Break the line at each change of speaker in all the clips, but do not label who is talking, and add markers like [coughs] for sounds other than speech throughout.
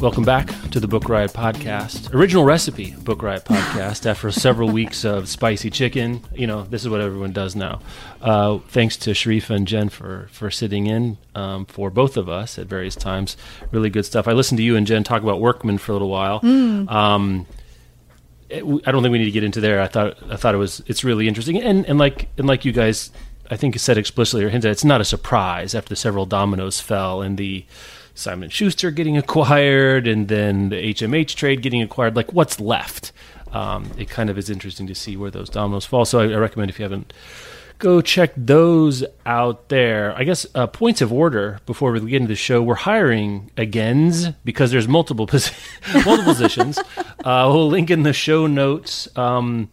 Welcome back to the Book Riot Podcast. Original recipe Book Riot Podcast after several [laughs] weeks of spicy chicken. You know, this is what everyone does now. Uh, thanks to Sharifa and Jen for, for sitting in um, for both of us at various times. Really good stuff. I listened to you and Jen talk about Workman for a little while.
Mm.
Um, it, I don't think we need to get into there. I thought I thought it was it's really interesting and and like and like you guys I think said explicitly or hinted it's not a surprise after the several dominoes fell and the Simon Schuster getting acquired and then the HMH trade getting acquired. Like what's left? Um, it kind of is interesting to see where those dominoes fall. So I, I recommend if you haven't go check those out there. I guess uh, points of order before we get into the show. We're hiring agains because there's multiple posi- [laughs] multiple positions. Uh, we'll link in the show notes. Um,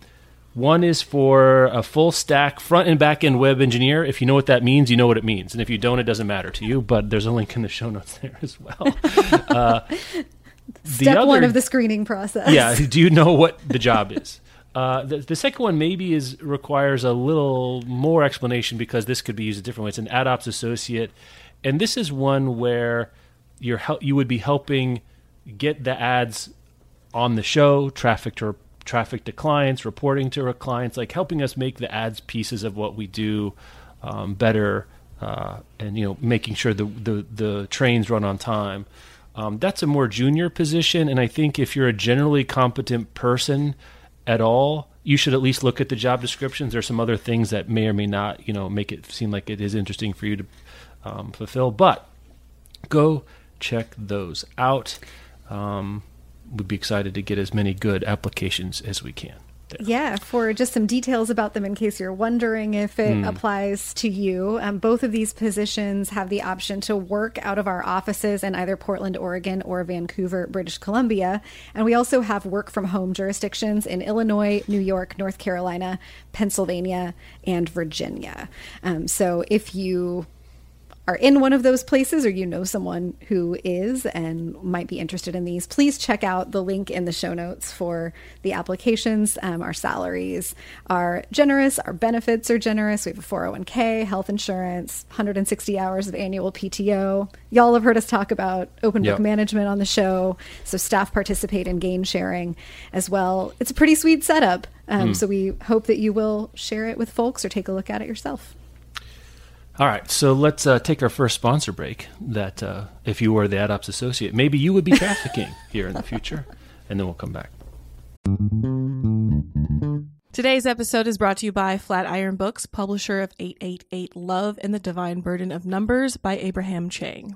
one is for a full stack front and back end web engineer. If you know what that means, you know what it means. And if you don't, it doesn't matter to you. But there's a link in the show notes [laughs] there as well. Uh,
Step other, one of the screening process.
Yeah. Do you know what the job is? Uh, the, the, second one maybe is requires a little more explanation because this could be used a different way. It's an ad ops associate, and this is one where you're you would be helping get the ads on the show, traffic to traffic to clients, reporting to our clients, like helping us make the ads pieces of what we do um, better, uh, and you know making sure the, the the trains run on time. Um, that's a more junior position, and I think if you're a generally competent person at all, you should at least look at the job descriptions. There's some other things that may or may not, you know, make it seem like it is interesting for you to um, fulfill. But go check those out. Um, we'd be excited to get as many good applications as we can.
There. Yeah, for just some details about them in case you're wondering if it mm. applies to you. Um, both of these positions have the option to work out of our offices in either Portland, Oregon or Vancouver, British Columbia. And we also have work from home jurisdictions in Illinois, New York, North Carolina, Pennsylvania, and Virginia. Um, so if you are in one of those places or you know someone who is and might be interested in these, please check out the link in the show notes for the applications. Um, our salaries are generous, our benefits are generous. We have a 401k, health insurance, 160 hours of annual PTO. Y'all have heard us talk about open book yep. management on the show. So staff participate in gain sharing as well. It's a pretty sweet setup. Um, mm. So we hope that you will share it with folks or take a look at it yourself.
All right, so let's uh, take our first sponsor break. That uh, if you were the AdOps associate, maybe you would be trafficking [laughs] here in the future, and then we'll come back.
Today's episode is brought to you by Flatiron Books, publisher of 888 Love and the Divine Burden of Numbers by Abraham Chang.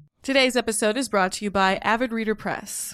Today's episode is brought to you by Avid Reader Press.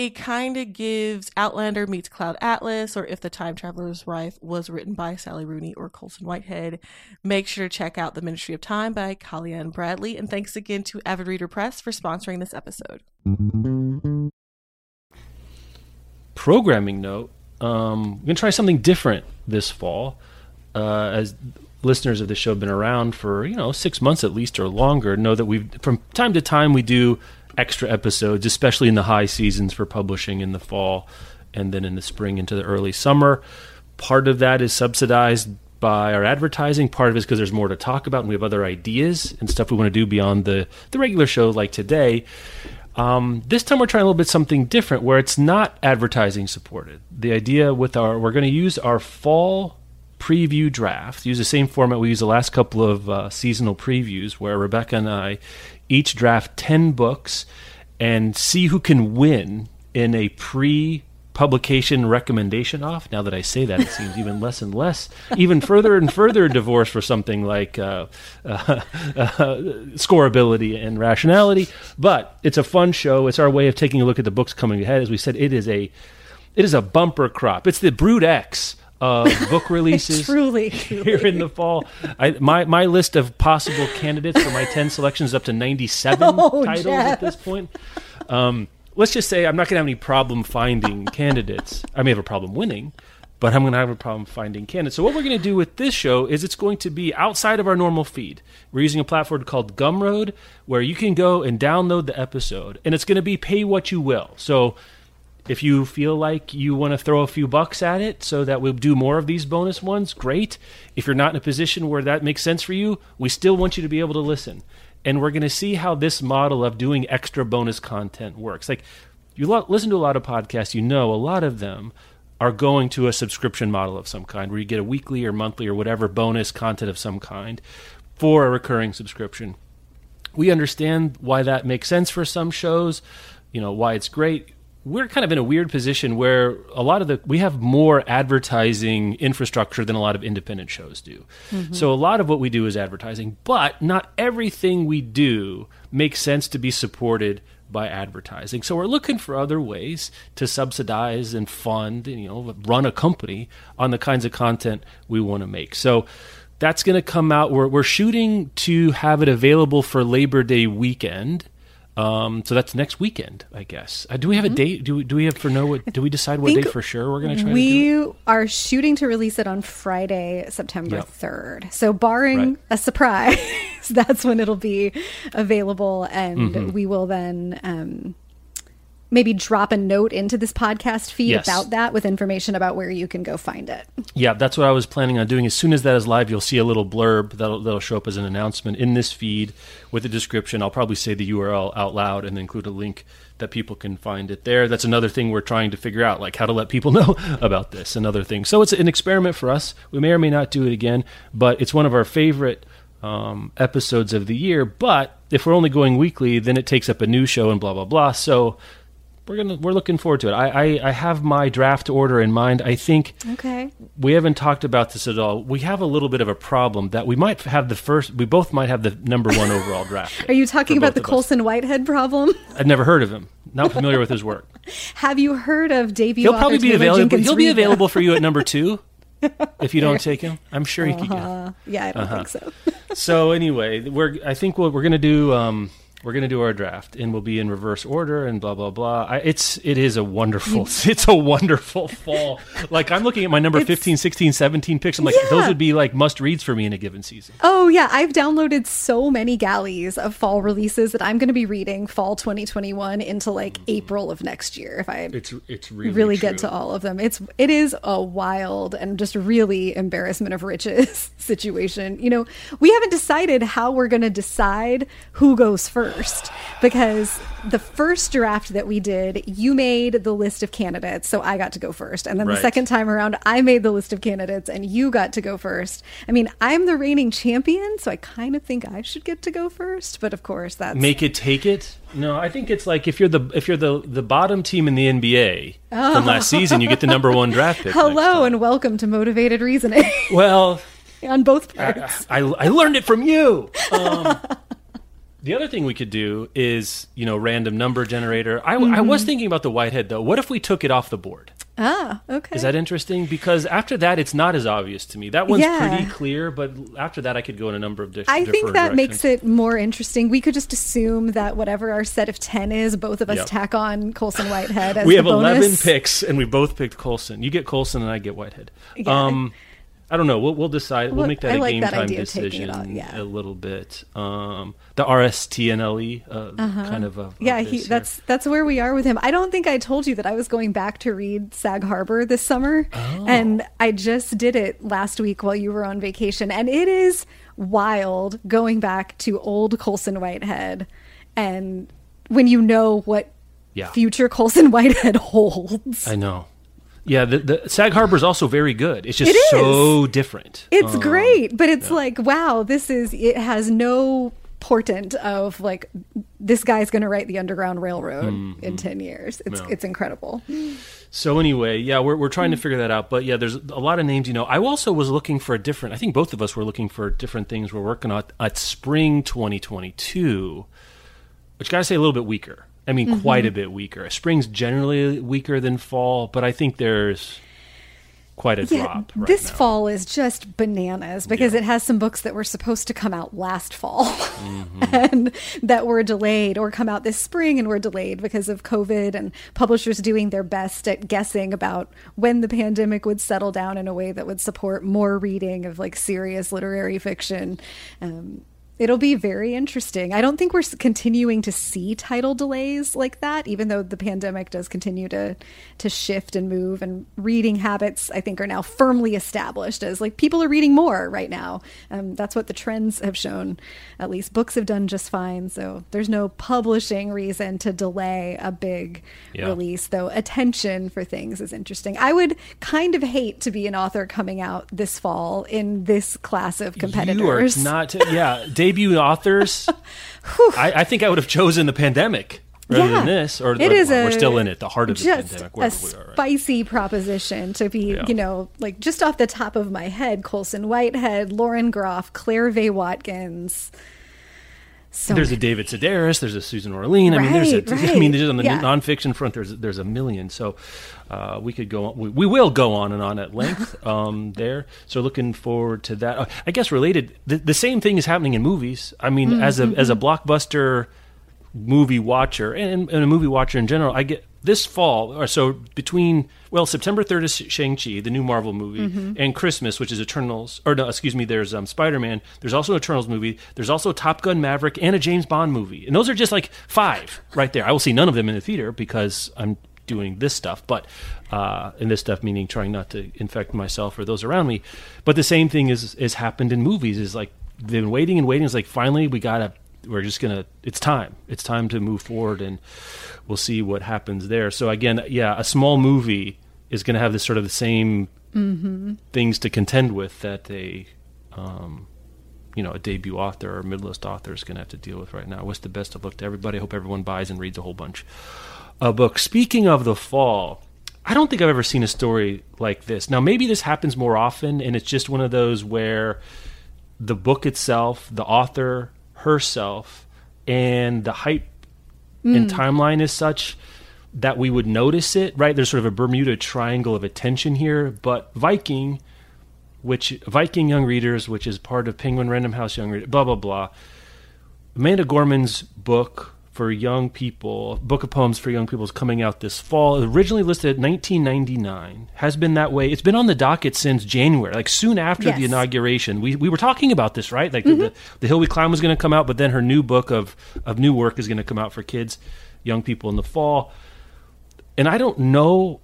it kind of gives Outlander meets Cloud Atlas, or If the Time Traveler's Wife was written by Sally Rooney or Colson Whitehead. Make sure to check out The Ministry of Time by Kaliane Bradley. And thanks again to Avid Reader Press for sponsoring this episode.
Programming note um, we're going to try something different this fall. Uh, as listeners of the show have been around for, you know, six months at least or longer, know that we've, from time to time, we do extra episodes, especially in the high seasons for publishing in the fall and then in the spring into the early summer. Part of that is subsidized by our advertising. Part of it is because there's more to talk about and we have other ideas and stuff we want to do beyond the, the regular show like today. Um, this time we're trying a little bit something different where it's not advertising supported. The idea with our, we're going to use our fall preview draft, use the same format we used the last couple of uh, seasonal previews where Rebecca and I each draft 10 books and see who can win in a pre publication recommendation off. Now that I say that, it seems even less and less, even further and further divorce for something like uh, uh, [laughs] uh, scoreability and rationality. But it's a fun show. It's our way of taking a look at the books coming ahead. As we said, it is a it is a bumper crop. It's the Brood X of [laughs] book releases
truly, [laughs]
truly, here in the fall. I, my my list of possible candidates for my ten selections is up to ninety seven [laughs] oh, titles Jeff. at this point. Um, let's just say I'm not going to have any problem finding candidates. I may have a problem winning, but I'm going to have a problem finding candidates. So what we're going to do with this show is it's going to be outside of our normal feed. We're using a platform called Gumroad where you can go and download the episode, and it's going to be pay what you will. So if you feel like you want to throw a few bucks at it so that we'll do more of these bonus ones, great. If you're not in a position where that makes sense for you, we still want you to be able to listen. And we're going to see how this model of doing extra bonus content works. Like, you lo- listen to a lot of podcasts, you know, a lot of them are going to a subscription model of some kind where you get a weekly or monthly or whatever bonus content of some kind for a recurring subscription. We understand why that makes sense for some shows, you know, why it's great we're kind of in a weird position where a lot of the we have more advertising infrastructure than a lot of independent shows do. Mm-hmm. So a lot of what we do is advertising, but not everything we do makes sense to be supported by advertising. So we're looking for other ways to subsidize and fund, and, you know, run a company on the kinds of content we want to make. So that's going to come out. We're, we're shooting to have it available for Labor Day weekend. Um, so that's next weekend, I guess. Uh, do we have mm-hmm. a date? Do we, do we have for know what? Do we decide what date for sure we're going to try?
We are shooting to release it on Friday, September third. Yep. So barring right. a surprise, [laughs] that's when it'll be available, and mm-hmm. we will then um, maybe drop a note into this podcast feed yes. about that with information about where you can go find it.
Yeah, that's what I was planning on doing. As soon as that is live, you'll see a little blurb that'll, that'll show up as an announcement in this feed with a description. I'll probably say the URL out loud and include a link that people can find it there. That's another thing we're trying to figure out, like how to let people [laughs] know about this. Another thing. So it's an experiment for us. We may or may not do it again, but it's one of our favorite um, episodes of the year. But if we're only going weekly, then it takes up a new show and blah blah blah. So we're gonna we're looking forward to it. I, I, I have my draft order in mind. I think
okay.
We haven't talked about this at all. We have a little bit of a problem that we might have the first. We both might have the number one overall draft. [laughs]
Are you talking about the Colson Whitehead problem? [laughs]
I'd never heard of him. Not familiar with his work. [laughs]
Have you heard of debut?
He'll probably be available. He'll be available for you at number two. if you don't take him, I'm sure uh-huh. he could.
Yeah, I don't uh-huh. think so.
so anyway, we're. I think what we're going to do. Um, we're going to do our draft and we'll be in reverse order and blah blah blah I, it's it is a wonderful [laughs] it's a wonderful fall like i'm looking at my number
It's-
15 16 17 picks i'm like
Yeah.
those would be like must reads for me in a given season
Oh yeah, I've downloaded so many galleys of fall releases that I'm going to be reading fall 2021 into like April of next year if I
it's it's really
really get to all of them. It's it is a wild and just really embarrassment of riches [laughs] situation. You know, we haven't decided how we're going to decide who goes first because the first draft that we did, you made the list of candidates, so I got to go first. And then the second time around, I made the list of candidates and you got to go first. I mean, I'm the reigning champion, so I kind of think I should get to go first, but of course that's
make it take it no i think it's like if you're the if you're the the bottom team in the nba from last season you get the number one draft pick [laughs]
Hello and welcome to motivated reasoning
well [laughs]
on both
I,
parts.
I, I learned it from you. Um, [laughs] the other thing we could do is, you know, random number generator. I, I
Mm-hmm.
was thinking about the Whitehead though. What if we took it off the board?
Ah, okay.
Is that interesting? Because after that, it's not as obvious to me. That one's
Yeah.
pretty clear, but after that, I could go in a number of di-
I
different
think that makes it more interesting. We could just assume that whatever our set of 10 is, both of us
Yep.
tack on Colson Whitehead [laughs] as
We have eleven picks, and we both picked Colson. You get Colson, and I get Whitehead.
Yeah.
Um, I don't know. We'll, we'll decide. We'll make that
I
a
like
game
that
time
idea of taking
decision
yeah.
a little bit. Um, the RSTNLE uh, kind of. A,
Uh-huh. Yeah, he, that's that's where we are with him. I don't think I told you that I was going back to read Sag Harbor this summer,
Oh.
and I just did it last week while you were on vacation, and it is wild going back to old Colson Whitehead, and when you know what
Yeah.
future Colson Whitehead [laughs] holds.
I know. Yeah, the, the Sag Harbor is also very good. It's just
It
so different.
It's
Um,
great, but it's like, wow, this is it has no portent of like this guy's going to write the Underground Railroad
Mm-hmm.
in 10 years. It's it's incredible.
So anyway, yeah, we're we're trying to figure that out. But yeah, there's a lot of names. You know, I also was looking for a different. I think both of us were looking for different things. We're working on at spring 2022, which gotta say a little bit weaker. I mean,
Mm-hmm.
quite a bit weaker. Spring's generally weaker than fall, but I think there's quite a
Yeah,
drop. Right
this
now.
fall is just bananas because
Yeah.
it has some books that were supposed to come out last fall
Mm-hmm. [laughs]
and that were delayed or come out this spring and were delayed because of COVID and publishers doing their best at guessing about when the pandemic would settle down in a way that would support more reading of like serious literary fiction. Um, It'll be very interesting. I don't think we're continuing to see title delays like that, even though the pandemic does continue to to shift and move. And reading habits, I think, are now firmly established as like people are reading more right now. Um, that's what the trends have shown. At least books have done just fine. So there's no publishing reason to delay a big
Yeah.
release. Though attention for things is interesting. I would kind of hate to be an author coming out this fall in this class of competitors.
You are not. Yeah, [laughs] debut authors. [laughs] I, I think I would have chosen the pandemic rather
Yeah.
than this. Or
It is
well,
a
we're still in it, the heart of the
just
pandemic.
a
are. Right?
spicy proposition to be,
Yeah.
you know, like just off the top of my head, Colson Whitehead, Lauren Groff, Claire Vaye Watkins. So
There's a [laughs] David Sedaris. There's a Susan Orlean. I mean, there's a.
Right, [laughs]
I mean, there's on the
Yeah.
nonfiction front. There's there's a million. So uh, we could go. On, we, we will go on and on at length [laughs] um, there. So looking forward to that. Uh, I guess related. The, the same thing is happening in movies. I mean,
Mm-hmm,
as a as a blockbuster movie watcher and, and a movie watcher in general, I get this fall or so between well September third is Shang Chi, the new Marvel movie,
Mm-hmm.
and Christmas, which is Eternals. Or no, excuse me. There's um, Spider Man. There's also an Eternals movie. There's also Top Gun Maverick and a James Bond movie, and those are just like five right there. I will see none of them in the theater because I'm doing this stuff, but uh, and this stuff meaning trying not to infect myself or those around me. But the same thing is is happened in movies. Is like they've been waiting and waiting. It's like finally we gotta. We're just gonna. It's time. It's time to move forward, and we'll see what happens there. So again, yeah, a small movie is to have this sort of the same things to contend with that a, um, you know, a debut author or mid-list author is to have to deal with right now. Wish the best of luck to everybody. I hope everyone buys and reads a whole bunch of books. Speaking of the fall, I don't think I've ever seen a story like this. Now, maybe this happens more often, and it's just one of those where the book itself, the author herself, and the hype and mm. timeline is such that we would notice it, right? There's sort of a Bermuda Triangle of attention here, but Viking, which Viking Young Readers, which is part of Penguin Random House Young Readers, blah blah blah. Amanda Gorman's book for young people, Book of Poems for Young People, is coming out this fall. Originally listed at 1999, has been that way. It's been on the docket since January, like soon after
Yes.
the inauguration. We we were talking about this, right? Like the, mm-hmm. the Hill We Climb was going to come out, but then her new book of of new work is going to come out for kids, young people in the fall. And I don't know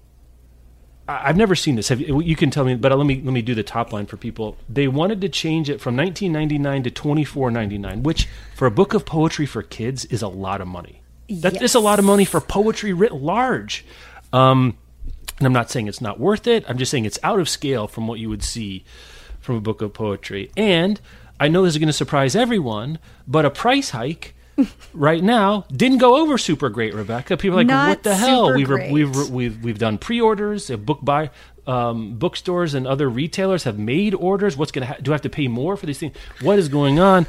I've never seen this. Have you, you can tell me, but let me let me do the top line for people. They wanted to change it from 19.99 to 24.99, which for a book of poetry for kids is a lot of money. That is a lot of money for poetry writ large. Um, and I'm not saying it's not worth it. I'm just saying it's out of scale from what you would see from a book of poetry. And I know this is going to surprise everyone, but a price hike right now didn't go over super great, Rebecca. People are like,
Not
what the hell? We've, we've we've we've done pre-orders. uh, Book buy um, bookstores and other retailers have made orders. What's going to ha- do? I have to pay more for these things? What is going on?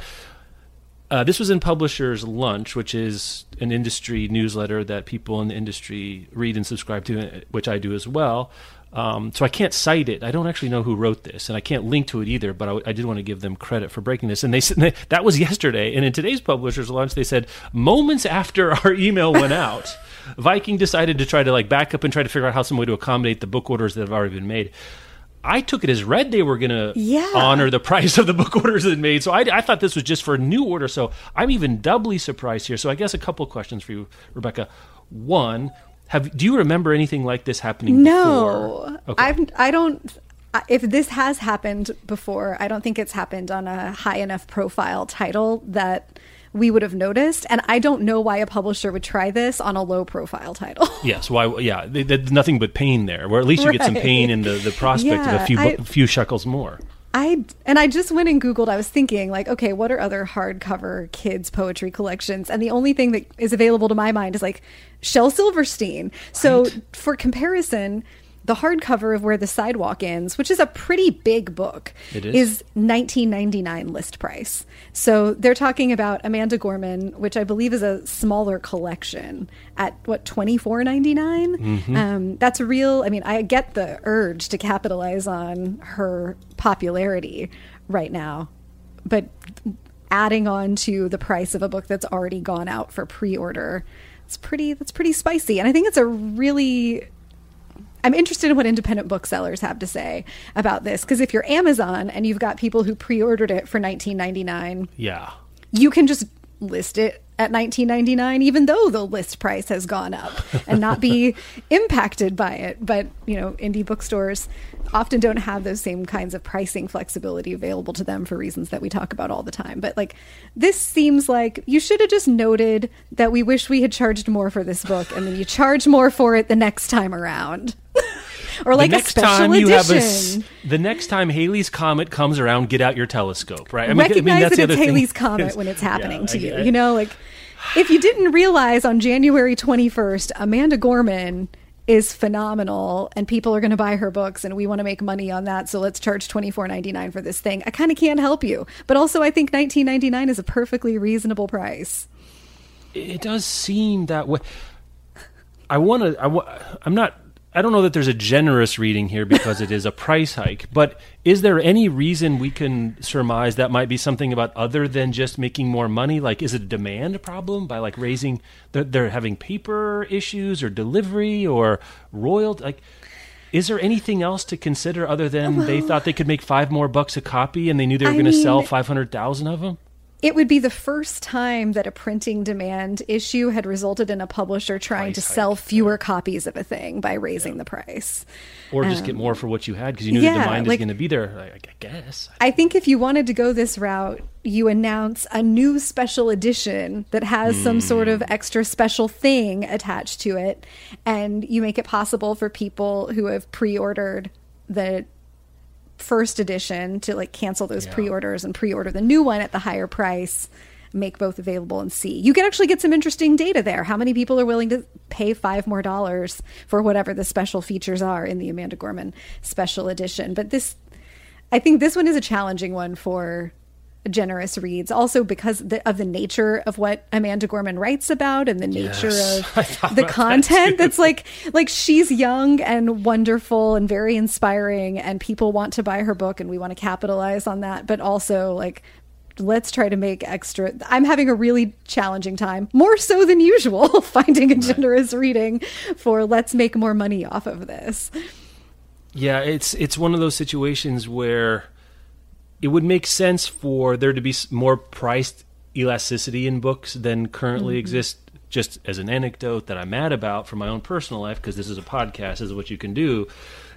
Uh, this was in Publishers Lunch, which is an industry newsletter that people in the industry read and subscribe to, uh, which I do as well. Um, so I can't cite it. I don't actually know who wrote this, and I can't link to it either. But I did want to give them credit for breaking this. And they said that was yesterday. And in today's Publishers Lunch, they said moments after [laughs] our email went out, Viking decided to try to like back up and try to figure out how some way to accommodate the book orders that have already been made. I took it as read they were going to
Yeah.
honor the price of the book orders that made. So I, I thought this was just for a new order. So I'm even doubly surprised here. So I guess a couple questions for you, Rebecca. One, have do you remember anything like this happening
No,
before? Okay.
I've I don't. If this has happened before, I don't think it's happened on a high enough profile title that we would have noticed. And I don't know why a publisher would try this on a low profile title. [laughs]
Yes, why? Yeah, there's nothing but pain there. Where at least you get some pain in the, the prospect of a few
I-
few shekels more.
I and I just went and googled. I was thinking like, okay, what are other hardcover kids poetry collections? And the only thing that is available to my mind is like Shel Silverstein. So for comparison, the hardcover of Where the Sidewalk Ends, which is a pretty big book,
It is.
1999 list price. So they're talking about Amanda Gorman, which I believe is a smaller collection at what 24.99. Um, that's real. I mean, I get the urge to capitalize on her popularity right now, but adding on to the price of a book that's already gone out for pre-order, it's pretty. That's pretty spicy, and I think it's a really I'm interested in what independent booksellers have to say about this because if you're Amazon and you've got people who pre-ordered it for 19.99,
Yeah,
you can just list it at 19.99 even though the list price has gone up and not be [laughs] impacted by it. But, you know, indie bookstores often don't have those same kinds of pricing flexibility available to them for reasons that we talk about all the time. But like this seems like you should have just noted that we wish we had charged more for this book and then you charge more for it the next time around. [laughs] or like
the
a
next
special
time
edition.
have a the next time Halley's comet comes around, get out your telescope, right? I mean, I mean,
recognize that
the
it's
thing.
Halley's comet when it's happening
Yeah,
to you. You know, like if you didn't realize on January 21st, Amanda Gorman is phenomenal and people are going to buy her books and we want to make money on that so let's charge 24.99 for this thing. I kind of can't help you. But also I think 19.99 is a perfectly reasonable price.
it does seem that way. I want to. I wa- I'm not. I don't know that there's a generous reading here because it is a price hike. But is there any reason we can surmise that might be something about other than just making more money? Like, is it a demand problem by like raising? They're, they're having paper issues or delivery or royalty. Like, is there anything else to consider other than they thought they could make five more bucks a copy and they knew they were going to sell five hundred thousand of them?
It would be the first time that a printing demand issue had resulted in a publisher trying to
Price hike,
sell fewer copies of a thing by raising the price.
Or just get more for what you had because you knew the
Um,
demand
like-
is going to be there. I, I guess.
I think if you wanted to go this route, you announce a new special edition that has some sort of extra special thing attached to it, and you make it possible for people who have pre-ordered the first edition to like cancel those
Yeah.
pre-orders and pre-order the new one at the higher price make both available and see. You can actually get some interesting data there. How many people are willing to pay five more dollars for whatever the special features are in the amanda gorman special edition? But this I think this one is a challenging one for generous reads, also because the, of the nature of what Amanda Gorman writes about and the nature
Yes. [laughs]
Of the
about that
content. That's like like she's young and wonderful and very inspiring, and people want to buy her book, and we want to capitalize on that. But also, like let's try to make extra. I'm having a really challenging time, more so than usual, [laughs] finding a generous reading for let's make more money off of this.
Yeah, it's it's one of those situations where it would make sense for there to be more priced elasticity in books than currently mm-hmm. exists. Just as an anecdote that I'm mad about from my own personal life, because this is a podcast, this is what you can do,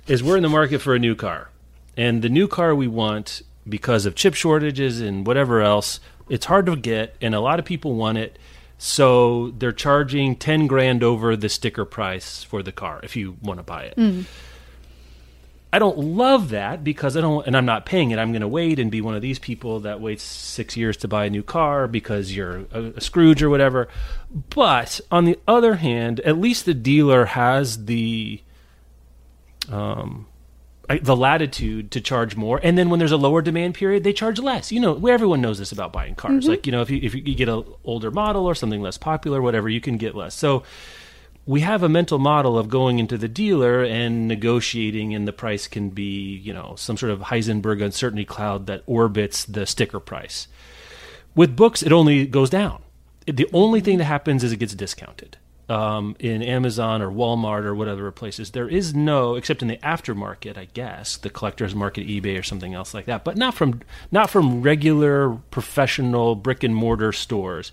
is we're in the market for a new car. And the new car we want, because of chip shortages and whatever else, it's hard to get, and a lot of people want it. So they're charging 10 grand over the sticker price for the car if you want to buy it. Mm. I don't love that because I don't, and I'm not paying it. I'm going to wait and be one of these people that waits six years to buy a new car because you're a, a, Scrooge or whatever. But on the other hand, at least the dealer has the, um, the latitude to charge more, and then when there's a lower demand period, they charge less. You know, everyone knows this about buying cars. Mm-hmm. Like you know, if you if you get an older model or something less popular, whatever, you can get less. So we have a mental model of going into the dealer and negotiating, and the price can be, you know, some sort of Heisenberg uncertainty cloud that orbits the sticker price. With books, it only goes down. The only thing that happens is it gets discounted. Um, in Amazon or Walmart or whatever places, there is no, except in the aftermarket, I guess, the collector's market, eBay or something else like that, but not from not from regular professional brick and mortar stores.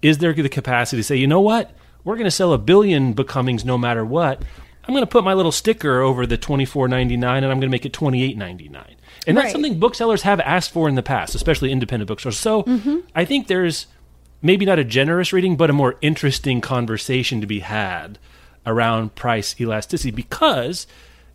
Is there the capacity to say, you know what? We're going to sell a billion becomings no matter what. I'm going to put my little sticker over the 24.99 and I'm going to make it 28.99. And that's right. something booksellers have asked for in the past, especially independent bookstores. So mm-hmm. I think there's maybe not a generous reading, but a more interesting conversation to be had around price elasticity because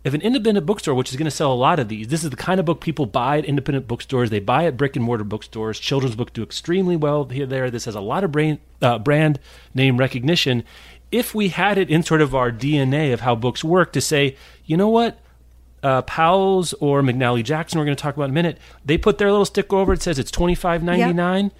if an independent bookstore, which is going to sell a lot of these, this is the kind of book people buy at independent bookstores. They buy at brick and mortar bookstores. Children's books do extremely well here. There, this has a lot of brand, uh, brand name recognition. If we had it in sort of our DNA of how books work, to say, you know what, uh, Powell's or McNally Jackson, we're going to talk about in a minute. They put their little sticker over it says it's twenty five ninety nine. Yep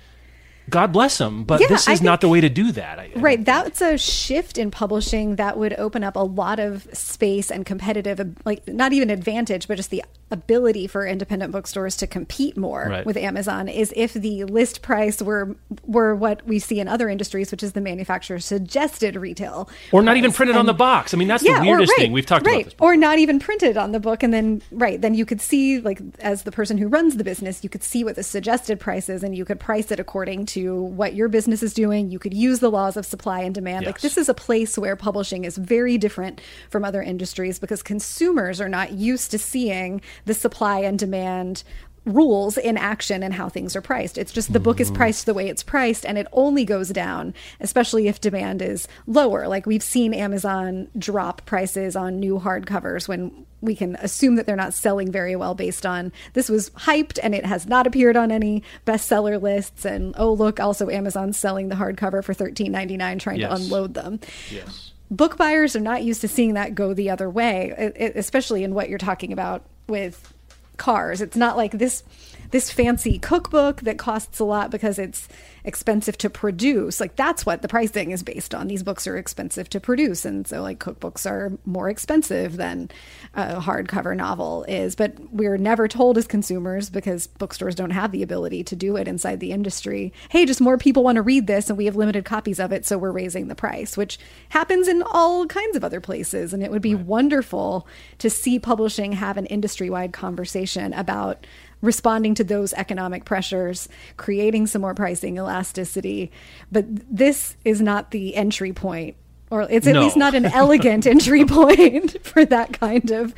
God bless them, but yeah, this is not the way to do that. I,
right. That's a shift in publishing that would open up a lot of space and competitive, like not even advantage, but just the ability for independent bookstores to compete more right. with Amazon is if the list price were were what we see in other industries, which is the manufacturer suggested retail,
or not even printed and, on the box. I mean, that's yeah, the weirdest or, right, thing we've talked
right.
about. This
or not even printed on the book, and then right then you could see like as the person who runs the business, you could see what the suggested price is, and you could price it according to to what your business is doing. You could use the laws of supply and demand. Yes. Like this is a place where publishing is very different from other industries because consumers are not used to seeing the supply and demand rules in action and how things are priced. It's just the book is mm-hmm. priced the way it's priced and it only goes down, especially if demand is lower. Like we've seen Amazon drop prices on new hardcovers when we can assume that they're not selling very well based on this was hyped and it has not appeared on any bestseller lists and oh look also Amazon's selling the hardcover for 13.99 trying yes. to unload them.
Yes.
Book buyers are not used to seeing that go the other way, especially in what you're talking about with cars. It's not like this this fancy cookbook that costs a lot because it's expensive to produce. Like that's what the pricing is based on. These books are expensive to produce, and so like cookbooks are more expensive than a hardcover novel is. But we're never told as consumers because bookstores don't have the ability to do it inside the industry. Hey, just more people want to read this, and we have limited copies of it, so we're raising the price, which happens in all kinds of other places. And it would be right. wonderful to see publishing have an industry wide conversation about responding to those economic pressures, creating some more pricing elasticity. But this is not the entry point or it's at no. least not an elegant [laughs] entry point [laughs] for that kind of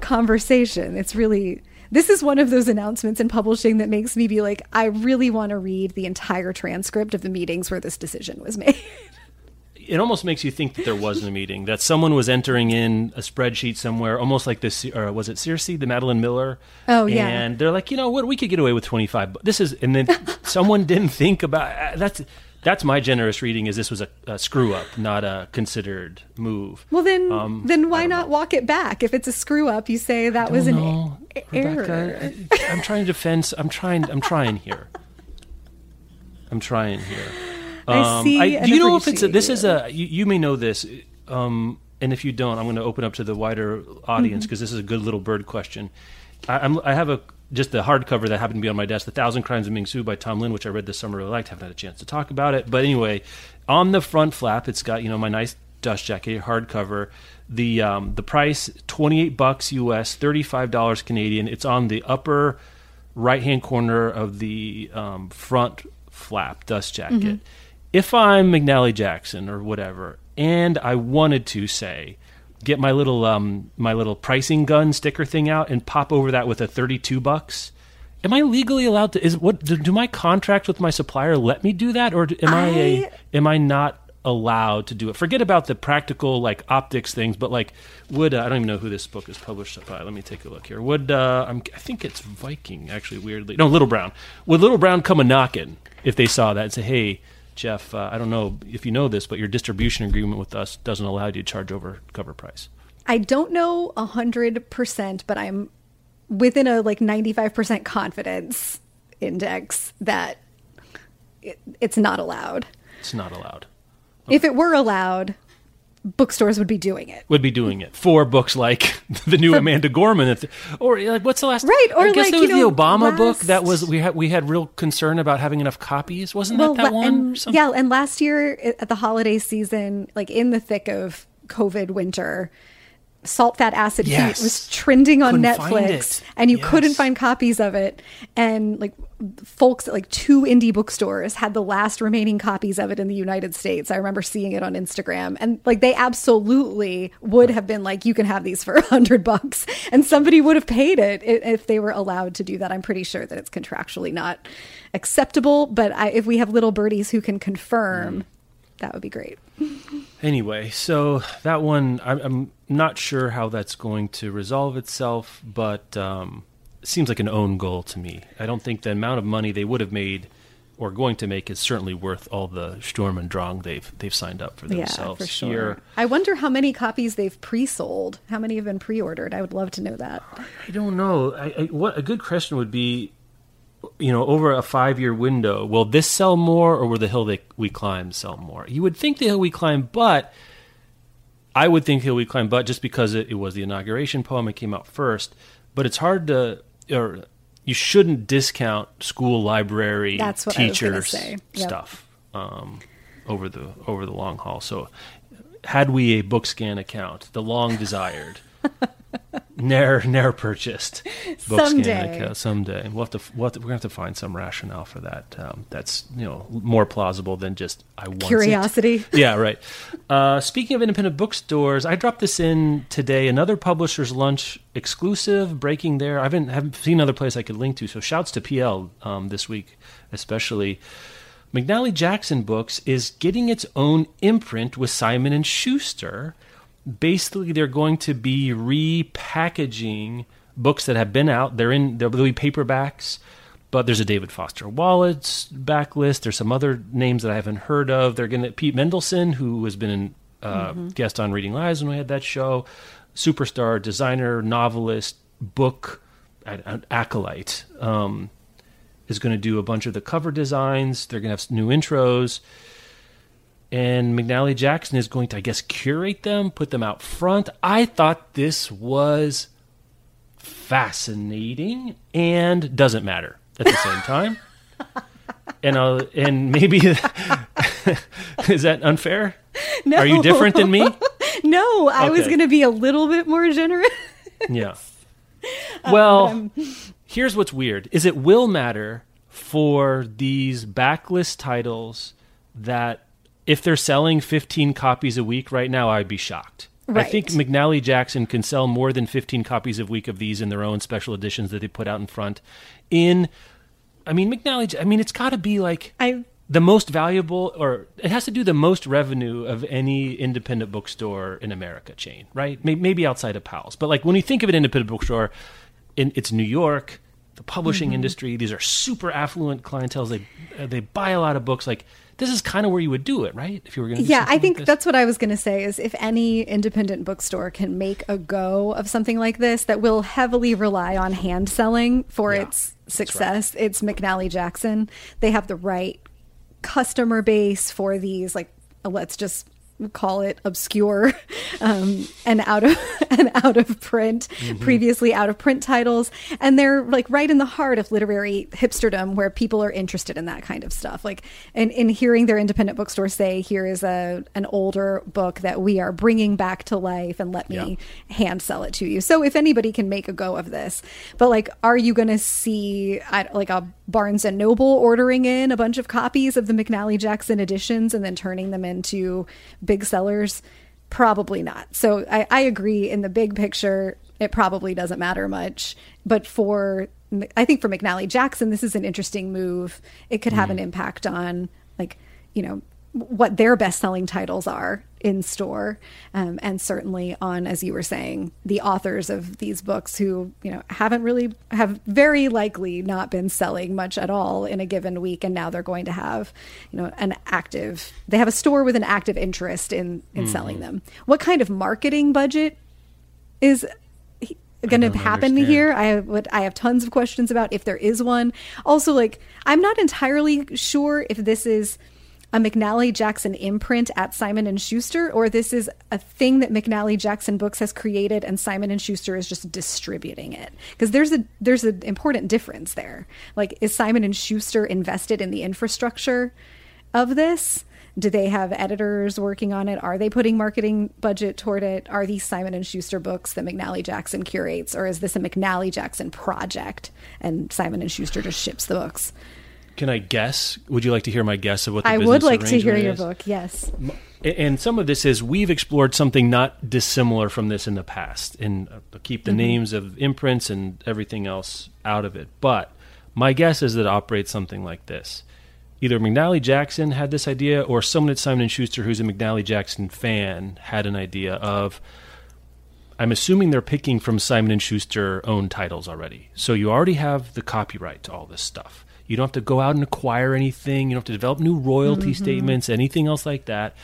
conversation. It's really this is one of those announcements in publishing that makes me be like, I really want to read the entire transcript of the meetings where this decision was made. [laughs]
it almost makes you think that there wasn't a meeting, that someone was entering in a spreadsheet somewhere, almost like this, or was it Circe, the Madeline Miller?
Oh, yeah.
And they're like, you know what, we could get away with 25. This is, and then [laughs] someone didn't think about uh, that's. That's my generous reading. Is this was a, a screw up, not a considered move?
Well, then, um, then why not know. walk it back? If it's a screw up, you say that was an know, error. Rebecca,
I'm trying to defend. I'm trying. I'm trying here. I'm trying here.
Um, I see. I,
do you know if it's a, this is a you, you may know this, um, and if you don't, I'm going to open up to the wider audience because mm-hmm. this is a good little bird question. I, I have a just the hardcover that happened to be on my desk, The Thousand Crimes of Ming Tsu by Tom Lin, which I read this summer, really liked. Haven't had a chance to talk about it, but anyway, on the front flap, it's got you know my nice dust jacket hardcover. The um, the price twenty eight bucks US, thirty five dollars Canadian. It's on the upper right hand corner of the um, front flap dust jacket. Mm-hmm. If I'm McNally Jackson or whatever, and I wanted to say get my little um, my little pricing gun sticker thing out and pop over that with a 32 bucks am i legally allowed to is what do, do my contract with my supplier let me do that? Or am I, I a am i not allowed to do it? Forget about the practical like optics things but like would uh, i don't even know who this book is published by. Let me take a look here. Would uh, i think it's viking actually weirdly. No little brown. Would little brown come a knocking if they saw that and say hey Jeff, uh, I don't know if you know this, but your distribution agreement with us doesn't allow you to charge over cover price.
I don't know a hundred percent, but I'm within a like ninety five percent confidence index that it, it's not allowed.
It's not allowed.
Okay. If it were allowed, bookstores would be doing it.
Would be doing it for books like [laughs] the new For, Amanda Gorman, or like what's the last?
Right, or
I guess
like
it was
know,
the Obama
last...
book that was we had we had real concern about having enough copies. Wasn't well, that that one?
And, yeah, and last year at the holiday season, like in the thick of COVID winter, Salt Fat Acid yes. Heat was trending on couldn't Netflix and you yes. couldn't find copies of it. And like folks at like two indie bookstores had the last remaining copies of it in the United States. I remember seeing it on Instagram and like they absolutely would have been like, you can have these for [laughs] a hundred bucks and somebody would have paid it if they were allowed to do that. I'm pretty sure that it's contractually not acceptable, but I, if we have little birdies who can confirm, mm. that would be great.
Anyway, so that one, I'm, I'm, not sure how that's going to resolve itself, but um, seems like an own goal to me. I don't think the amount of money they would have made or going to make is certainly worth all the Sturm and Drang they've they've signed up for themselves
yeah, for sure.
here.
I wonder how many copies they've pre-sold. How many have been pre-ordered? I would love to know that.
I don't know. I, I, what a good question would be you know, over a five year window, will this sell more or will the hill that we climb sell more? You would think the hill we climb, but I would think hill we climb, but just because it, it was the inauguration poem, it came out first. But it's hard to, or you shouldn't discount school library
That's what
teachers
yep.
stuff um, over the over the long haul. So, had we a BookScan account, the long desired. [laughs] ne'er ne'er purchased
book someday.
Scan someday. We'll have to, we'll have to, we're gonna have to find some rationale for that. Um, that's you know more plausible than just I want
curiosity.
It. [laughs] Yeah, right. Uh, speaking of independent bookstores, I dropped this in today. Another publisher's lunch exclusive breaking there. I haven't haven't seen another place I could link to. So shouts to PL um, this week, especially. McNally Jackson Books is getting its own imprint with Simon and Schuster basically they're going to be repackaging books that have been out. They're in there'll be paperbacks, but there's a David Foster Wallace backlist. There's some other names that I haven't heard of. They're going to Pete Mendelsund, who has been a uh, mm-hmm. guest on Reading Lives when we had that show, superstar designer, novelist, book acolyte. Um, is going to do a bunch of the cover designs. They're going to have new intros and McNally Jackson is going to, I guess, curate them, put them out front. I thought this was fascinating and doesn't matter at the same time. [laughs] and uh, and maybe [laughs] is that unfair?
No.
Are you different than me? [laughs]
no, I okay. was going to be a little bit more generous.
yeah. Well, um, here's what's weird: is it will matter for these backlist titles that if they're selling 15 copies a week right now, I'd be shocked. Right. I think McNally Jackson can sell more than 15 copies a week of these in their own special editions that they put out in front. In, I mean, McNally, I mean, it's got to be like
I,
the most valuable, or it has to do the most revenue of any independent bookstore in America chain, right? Maybe outside of Powell's. But like when you think of an independent bookstore, in, it's New York, the publishing mm-hmm. industry. These are super affluent clientels. They they buy a lot of books. Like this is kind of where you would do it, right? If you were going to.
Yeah, I think
like
that's what I was going to say. Is if any independent bookstore can make a go of something like this that will heavily rely on hand selling for yeah, its success, right. it's McNally Jackson. They have the right customer base for these. Like, let's just call it obscure [laughs] um, and out of [laughs] and out of print mm-hmm. previously out of print titles and they're like right in the heart of literary hipsterdom where people are interested in that kind of stuff like in, in hearing their independent bookstore say here is a an older book that we are bringing back to life and let me yeah. hand sell it to you so if anybody can make a go of this but like are you going to see like a barnes and noble ordering in a bunch of copies of the mcnally jackson editions and then turning them into big sellers? Probably not. So I, I agree in the big picture, it probably doesn't matter much. But for, I think for McNally Jackson, this is an interesting move. It could have mm. an impact on, like, you know, what their best selling titles are in store um, and certainly on as you were saying the authors of these books who you know haven't really have very likely not been selling much at all in a given week and now they're going to have you know an active they have a store with an active interest in in mm-hmm. selling them what kind of marketing budget is going to happen understand. here i would i have tons of questions about if there is one also like i'm not entirely sure if this is a McNally Jackson imprint at Simon and Schuster or this is a thing that McNally Jackson Books has created and Simon and Schuster is just distributing it? Because there's a there's an important difference there. Like is Simon and Schuster invested in the infrastructure of this? Do they have editors working on it? Are they putting marketing budget toward it? Are these Simon and Schuster books that McNally Jackson curates or is this a McNally Jackson project and Simon and Schuster just ships the books
can I guess? Would you like to hear my guess of what the is?
I
would
like to hear
is?
your book. Yes.
And some of this is we've explored something not dissimilar from this in the past, and uh, keep the mm-hmm. names of imprints and everything else out of it. But my guess is that it operates something like this: either McNally Jackson had this idea, or someone at Simon and Schuster who's a McNally Jackson fan had an idea of. I'm assuming they're picking from Simon and Schuster owned titles already, so you already have the copyright to all this stuff you don't have to go out and acquire anything. You don't have to develop new royalty mm-hmm. statements, anything else like that.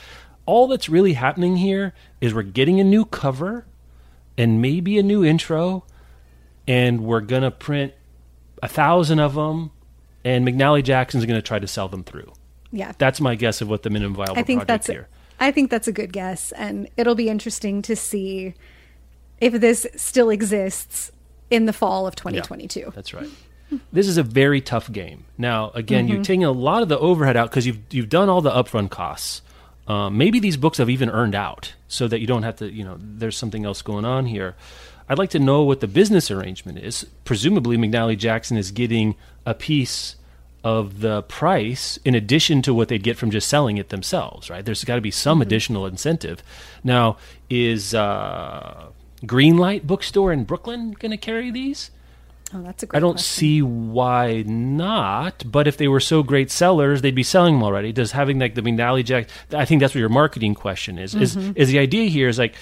All that's really happening here is we're getting a new cover and maybe a new intro, and we're going to print a thousand of them, and McNally Jackson's going to try to sell them through.
Yeah.
That's my guess of what the minimum viable I think that's here.
A, I think that's a good guess, and it'll be interesting to see if this still exists in the fall of 2022.
Yeah, that's right this is a very tough game. Now, again, mm-hmm. you're taking a lot of the overhead out because you've you've done all the upfront costs. Um, maybe these books have even earned out, so that you don't have to. You know, there's something else going on here. I'd like to know what the business arrangement is. Presumably, McNally Jackson is getting a piece of the price in addition to what they'd get from just selling it themselves, right? There's got to be some mm-hmm. additional incentive. Now, is uh, Greenlight Bookstore in Brooklyn going to carry these?
Oh, that's a great
I don't
question.
see why not. But if they were so great sellers, they'd be selling them already. Does having like the McNally Jack? I think that's what your marketing question is. Mm-hmm. Is is the idea here is like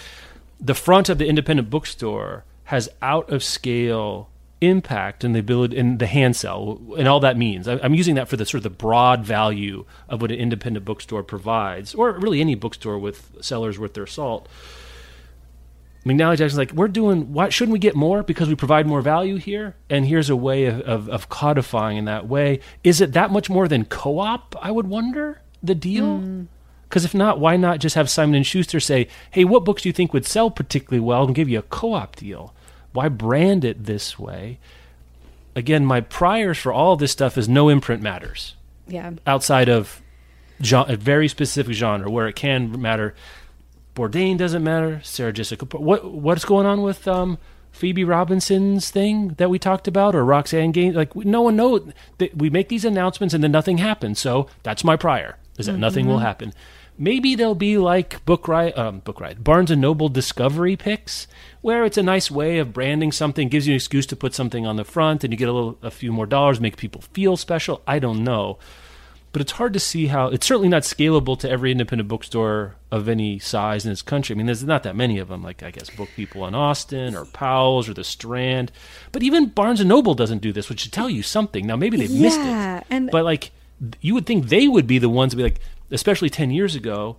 the front of the independent bookstore has out of scale impact and the ability and the hand sell and all that means. I, am using that for the sort of the broad value of what an independent bookstore provides, or really any bookstore with sellers worth their salt. McNally Jackson's like, we're doing, why shouldn't we get more because we provide more value here? And here's a way of, of, of codifying in that way. Is it that much more than co op, I would wonder, the deal? Because mm. if not, why not just have Simon and Schuster say, hey, what books do you think would sell particularly well and give you a co op deal? Why brand it this way? Again, my priors for all this stuff is no imprint matters.
Yeah.
Outside of genre, a very specific genre where it can matter Bourdain doesn't matter. Sarah Jessica. What what's going on with um, Phoebe Robinson's thing that we talked about, or Roxane Gay? Like no one knows. That we make these announcements and then nothing happens. So that's my prior. Is that mm-hmm. nothing will happen? Maybe they'll be like Book Riot, um, Book Riot, Barnes and Noble Discovery picks, where it's a nice way of branding something, gives you an excuse to put something on the front, and you get a little, a few more dollars, make people feel special. I don't know but it's hard to see how it's certainly not scalable to every independent bookstore of any size in this country. I mean, there's not that many of them, like I guess Book People in Austin or Powell's or the Strand. But even Barnes and Noble doesn't do this, which should tell you something. Now maybe they've
yeah,
missed it,
and
but like you would think they would be the ones to be like, especially ten years ago.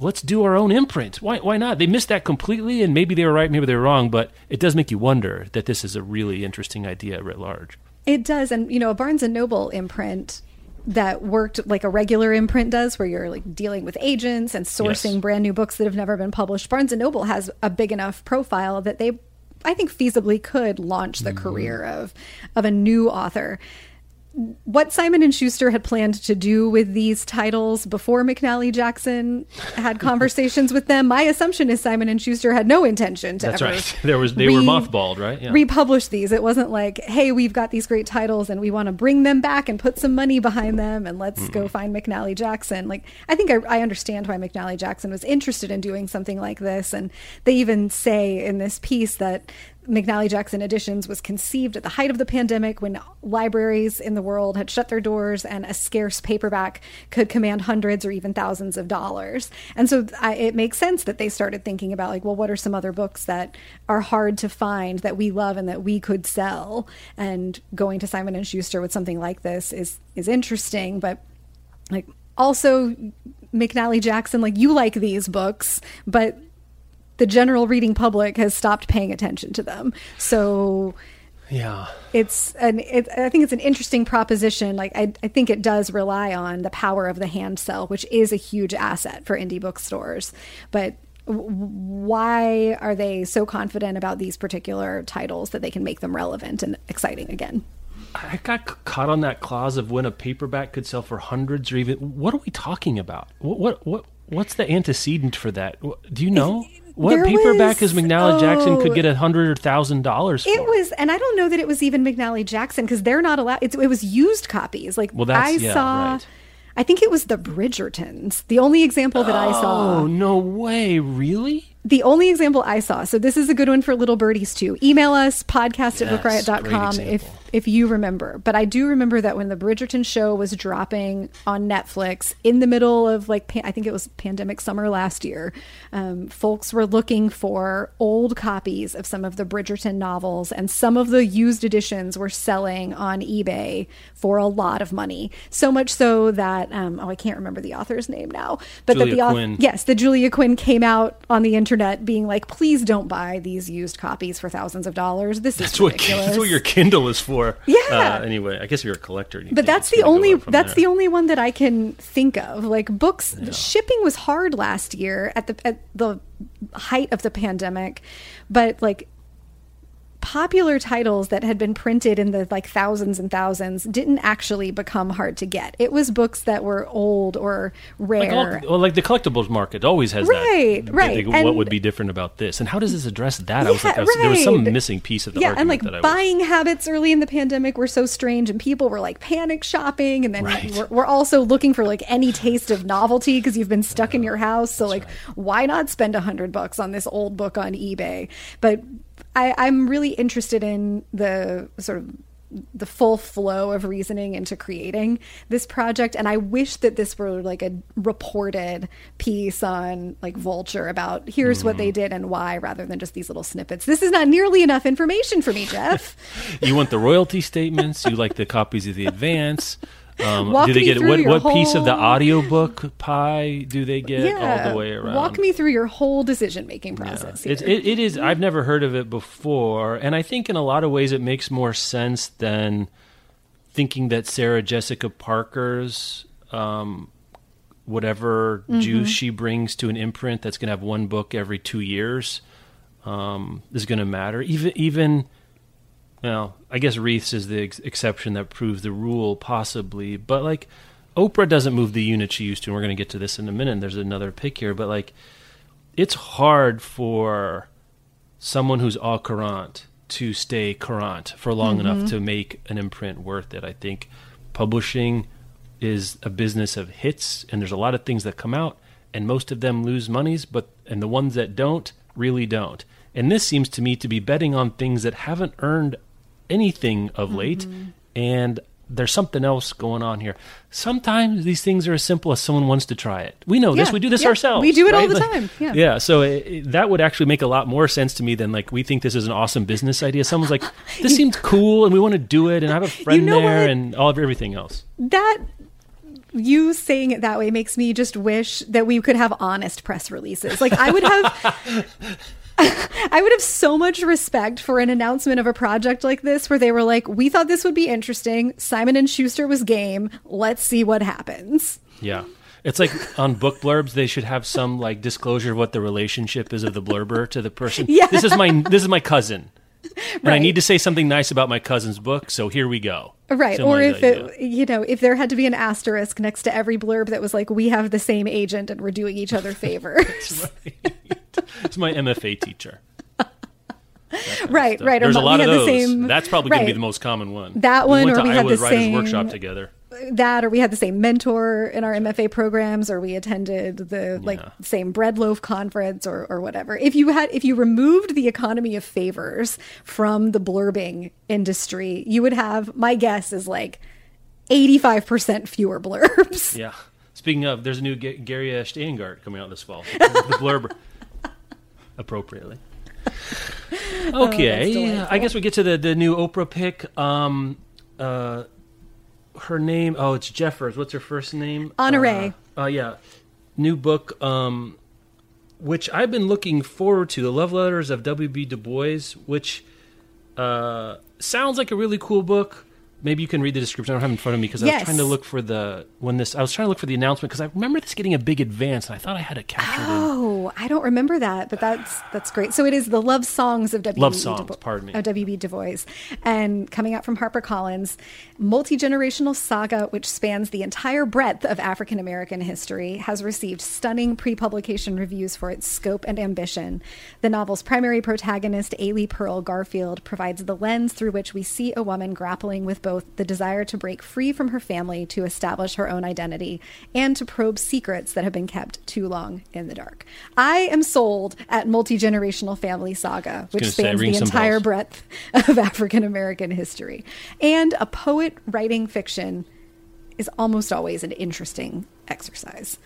Let's do our own imprint. Why? Why not? They missed that completely, and maybe they were right, maybe they were wrong. But it does make you wonder that this is a really interesting idea writ large.
It does, and you know, a Barnes and Noble imprint that worked like a regular imprint does, where you're like dealing with agents and sourcing
Yes.
brand new books that have never been published. Barnes and Noble has a big enough profile that they, I think, feasibly could launch the mm-hmm. career of of a new author. What Simon and Schuster had planned to do with these titles before McNally Jackson had [laughs] conversations with them, my assumption is Simon and Schuster had no intention to
That's
ever
right. [laughs] There was they were mothballed, right? Yeah.
republish these. It wasn't like, hey, we've got these great titles and we want to bring them back and put some money behind them and let's go find McNally Jackson. Like, I think I, I understand why McNally Jackson was interested in doing something like this. And they even say in this piece that McNally Jackson Editions was conceived at the height of the pandemic when libraries in the world had shut their doors and a scarce paperback could command hundreds or even thousands of dollars. And so I, it makes sense that they started thinking about, like, well, what are some other books that are hard to find that we love and that we could sell? And going to Simon and Schuster with something like this is is interesting, but like also McNally Jackson, like you like these books, but the general reading public has stopped paying attention to them. So
yeah.
it's an it, I think it's an interesting proposition. Like I, I think it does rely on the power of the hand sell, which is a huge asset for indie bookstores. But w- why are they so confident about these particular titles that they can make them relevant and exciting again?
I got caught on that clause of when a paperback could sell for hundreds or even. What are we talking about? What what what what's the antecedent for that? Do you know what
There
paperback
was-
is McNally Jackson
oh.
could get a hundred or thousand dollars for?
It was, and I don't know that it was even McNally Jackson because they're not allowed. It's, it was used copies. Like
Well, that's-
I
yeah,
saw,
right.
I think it was the Bridgertons. The only example that I saw.
Oh no way! Really?
The only example I saw. So this is a good one for little birdies too. Email us podcast at
Yes,
bookriot.com
great
if. If you remember. But I do remember that when the Bridgerton show was dropping on Netflix in the middle of like I think it was pandemic summer last year, um, folks were looking for old copies of some of the Bridgerton novels, and some of the used editions were selling on eBay for a lot of money. So much so that um, oh I can't remember the author's name now, but that the author Yes, the Julia Quinn came out on the internet being like, "Please don't buy these used copies for thousands of dollars. This is
That's what that's what your Kindle is for.
Yeah.
Uh, anyway, I guess if you're a collector. you
but that's the only that's
there.
the only one that I can think of. Like books, shipping was hard last year at the at the height of the pandemic, but like popular titles that had been printed in the like thousands and thousands didn't actually become hard to get. It was books that were old or
Like,
rare.
all, well, like the collectibles market always has
Right,
that.
right.
Like, what
And-
would be different about this? And how does this address that? I was like, I was, there was some missing piece of the
yeah,
argument
and like
I was.
buying habits early in the pandemic were so strange, and people were like panic shopping, and then
Right.
we're, we're also looking for like any taste of novelty because you've been stuck in your house. So like, why not spend a hundred bucks on this old book on eBay? But I, I'm really interested in the sort of the full flow of reasoning into creating this project and i wish that this were like a reported piece on like vulture about here's what
Mm.
they did and why rather than just these little snippets this is not nearly enough information for me jeff [laughs]
you want the royalty statements. You like the copies of the advance. Um, do they get what? What piece of the
whole-
audiobook pie do they get all the way around?
walk me through your whole decision making process
It's,
here.
it, it is. I've never heard of it before, and I think in a lot of ways it makes more sense than thinking that Sarah Jessica Parker's um, whatever
Mm-hmm.
juice she brings to an imprint that's going to have one book every two years um, is going to matter. Even even. Well, I guess Reese's is the ex- exception that proves the rule, possibly. But like, Oprah doesn't move the unit she used to, and we're going to get to this in a minute. There's another pick here, but like, it's hard for someone who's au courant to stay current for long mm-hmm. enough to make an imprint worth it. I think publishing is a business of hits, and there's a lot of things that come out, and most of them lose monies, but and the ones that don't really don't. And this seems to me to be betting on things that haven't earned anything of late, mm-hmm. and there's something else going on here. Sometimes these things are as simple as someone wants to try it. We know this. We do this
yeah,
ourselves.
we do it all the
Like-
time, yeah.
yeah. So it, it- that would actually make a lot more sense to me than like we think this is an awesome business idea. Someone's like, [laughs] this seems cool, and we want to do it, and I have a friend
know
there,
what?
and all of everything else.
that you saying it that way makes me just wish that we could have honest press releases. Like I would have [laughs] [laughs] I would have so much respect for an announcement of a project like this where they were like, "We thought this would be interesting. Simon and Schuster was game. Let's see what happens."
Yeah. It's like on book blurbs, they should have some like disclosure of what the relationship is of the blurber to the person. [laughs]
Yeah.
This is my this is my cousin. [laughs] And I need to say something nice about my cousin's book, so here we go.
Right. Or if it, you know, if there had to be an asterisk next to every blurb that was like, we have the same agent and we're doing each other [laughs] favors.
It's my MFA teacher.
right, right. Or
There's a lot of
had the
those.
same-
That's probably going to be the most common one.
That one,
we went
or
to
we had
Iowa
the
Writers
same-
Workshop together.
That or we had the same mentor in our MFA programs or we attended the like
Yeah.
same bread loaf conference or or whatever. If you had if you removed the economy of favors from the blurbing industry, you would have my guess is like 85% fewer blurbs. [laughs]
Yeah. Speaking of, there's a new G- Gary uh, Shteyngart coming out this fall. [laughs] the blurb appropriately. [laughs] Okay,
delightful.
I guess we get to the the new Oprah pick. Um, uh, her name. Oh, it's Jeffers. What's her first name?
Honore.
Uh, uh, yeah, new book. Um, which I've been looking forward to. The Love Letters of W. B. Du Bois, which uh, sounds like a really cool book. Maybe you can read the description. I don't have it in front of me because I was trying to look for the when this. I was trying to look for the announcement because I remember this getting a big advance, and I thought I had it captured. in
Oh, I don't remember that, but that's that's great. So it is the love songs of W.
Love songs, pardon me.
Of W.B. Du Bois, and coming out from HarperCollins, multi generational saga which spans the entire breadth of African American history, has received stunning pre publication reviews for its scope and ambition. The novel's primary protagonist, Ailey Pearl Garfield, provides the lens through which we see a woman grappling with both the desire to break free from her family to establish her own identity and to probe secrets that have been kept too long in the dark. I am sold at multi generational family saga, which
gonna say,
spans the entire
bells.
breadth of [laughs] African American history. And a poet writing fiction is almost always an interesting exercise.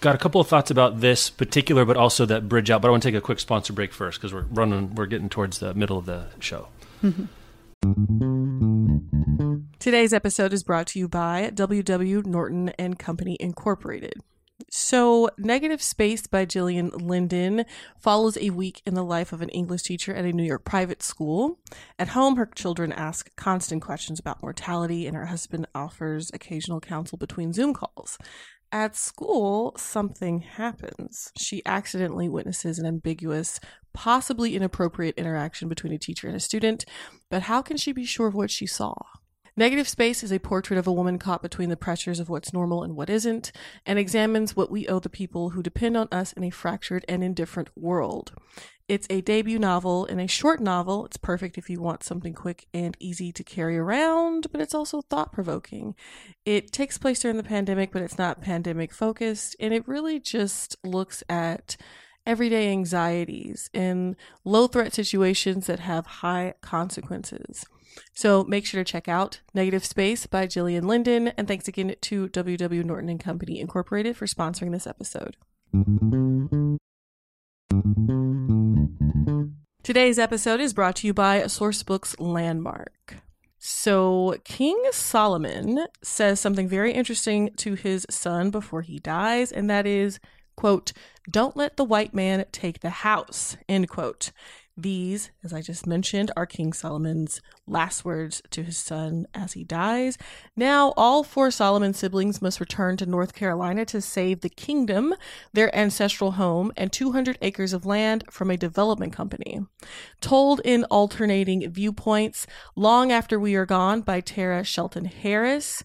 Got a couple of thoughts about this particular, but also that bridge out. But I want to take a quick sponsor break first because we're running. We're getting towards the middle of the show. Mm-hmm.
Today's episode is brought to you by WW Norton and Company Incorporated. So, Negative Space by Gillian Linden follows a week in the life of an English teacher at a New York private school. At home, her children ask constant questions about mortality, and her husband offers occasional counsel between Zoom calls. At school, something happens. She accidentally witnesses an ambiguous, possibly inappropriate interaction between a teacher and a student, but how can she be sure of what she saw? Negative Space is a portrait of a woman caught between the pressures of what's normal and what isn't, and examines what we owe the people who depend on us in a fractured and indifferent world. It's a debut novel and a short novel. It's perfect if you want something quick and easy to carry around, but it's also thought provoking. It takes place during the pandemic, but it's not pandemic focused, and it really just looks at everyday anxieties in low threat situations that have high consequences. So make sure to check out Negative Space by Gillian Linden, and thanks again to WW Norton and Company Incorporated for sponsoring this episode. Today's episode is brought to you by Sourcebooks Landmark. So, King Solomon says something very interesting to his son before he dies, and that is, quote, don't let the white man take the house, end quote. These, as I just mentioned, are King Solomon's last words to his son as he dies. Now, all four Solomon siblings must return to North Carolina to save the kingdom, their ancestral home, and 200 acres of land from a development company. Told in alternating viewpoints, Long After We Are Gone by Tara Shelton Harris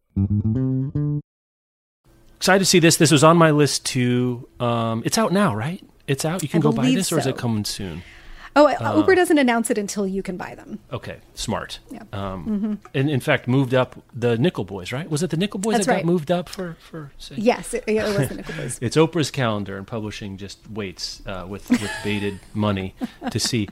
Excited to see this. This was on my list too. Um, it's out now, right? It's out. You can
I
go buy this, or is
so.
it coming soon?
Oh, uh, Oprah doesn't announce it until you can buy them.
Okay, smart.
Yeah.
Um,
Mm-hmm.
And in fact, moved up the Nickel Boys, right? Was it the Nickel Boys
That's
that
right.
got moved up for for? Say?
Yes, it, it was the Nickel [laughs] Boys.
It's Oprah's calendar, and publishing just waits uh, with with bated money to see.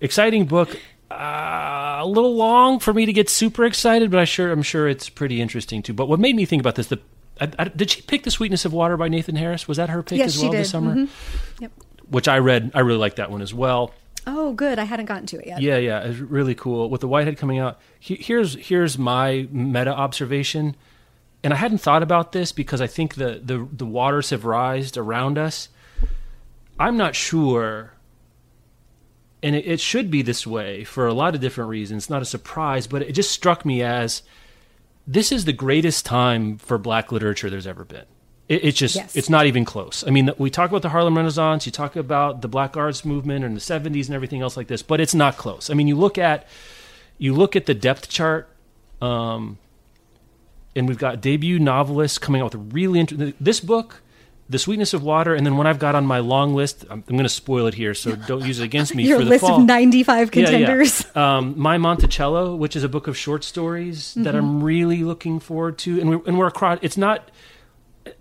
Exciting book. Uh, a little long for me to get super excited, but I sure I'm sure it's pretty interesting too. But what made me think about this, the I, I, did she pick the Sweetness of Water by Nathan Harris? Was that her pick
Yes,
as well this
did. Mm-hmm.
summer?
Yep.
Which I read. I really liked that one as well.
Oh, good. I hadn't gotten to it yet.
Yeah, yeah, it's really cool. With the Whitehead coming out, he, here's here's my meta observation, and I hadn't thought about this because I think the the the waters have rised around us. I'm not sure, and it, it should be this way for a lot of different reasons. It's not a surprise, but it just struck me as this is the greatest time for Black literature there's ever been. It, it's just
Yes.
it's not even close. I mean, we talk about the Harlem Renaissance, you talk about the Black Arts movement in the '70s and everything else like this, but it's not close. I mean, you look at you look at the depth chart, um, and we've got debut novelists coming out with really interesting. This book, The Sweetness of Water, and then what I've got on my long list. I'm, I'm going to spoil it here, so don't use it against me. [laughs]
Your
for the
list
fall.
of 95
Yeah, yeah.
contenders. [laughs]
Um, My Monticello, which is a book of short stories that I'm really looking forward to, and we're, and we're across. It's not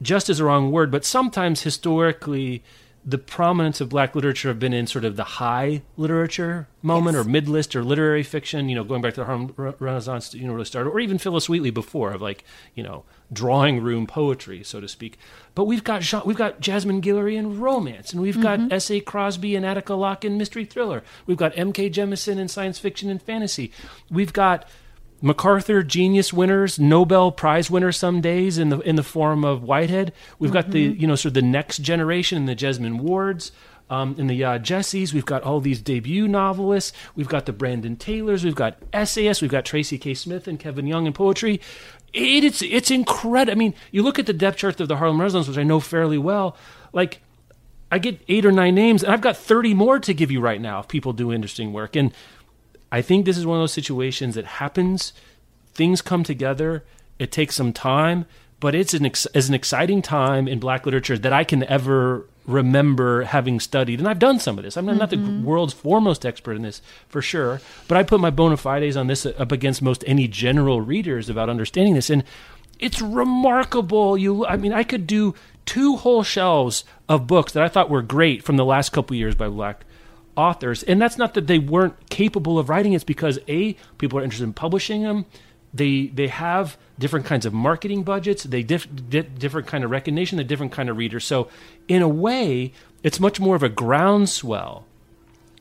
just is a wrong word, but sometimes historically, the prominence of black literature have been in sort of the high literature moment
Yes.
or mid list or literary fiction. You know, going back to the Harlem Re- Renaissance, you know, really started, or even Phillis Wheatley before of like you know drawing room poetry, so to speak. But we've got Jean, we've got Jasmine Guillory in romance, and we've got mm-hmm. S. A. Crosby and Attica Locke in mystery thriller. We've got N. K. Jemisin in science fiction and fantasy. We've got MacArthur Genius winners, Nobel Prize winners some days in the in the form of Whitehead. We've got the you know sort of the next generation in the Jesmyn Wards. Um, in the uh, Gyasis, we've got all these debut novelists. We've got the Brandon Taylors. We've got essayists. We've got Tracy K. Smith and Kevin Young in poetry. It, it's it's incredible. I mean, you look at the depth chart of the Harlem Renaissance, which I know fairly well. Like, I get eight or nine names, and I've got thirty more to give you right now if people do interesting work. And I think this is one of those situations that happens. Things come together. It takes some time, but it's an ex- as an exciting time in Black literature that I can ever remember having studied. And I've done some of this. I'm not the mm-hmm. world's foremost expert in this for sure, but I put my bona fides on this up against most any general readers about understanding this. And it's remarkable. You, I mean, I could do two whole shelves of books that I thought were great from the last couple years by Black authors and that's not that they weren't capable of writing. It's because a people are interested in publishing them they they have different kinds of marketing budgets. They diff, di- different kind of recognition they different kind of readers so in a way it's much more of a groundswell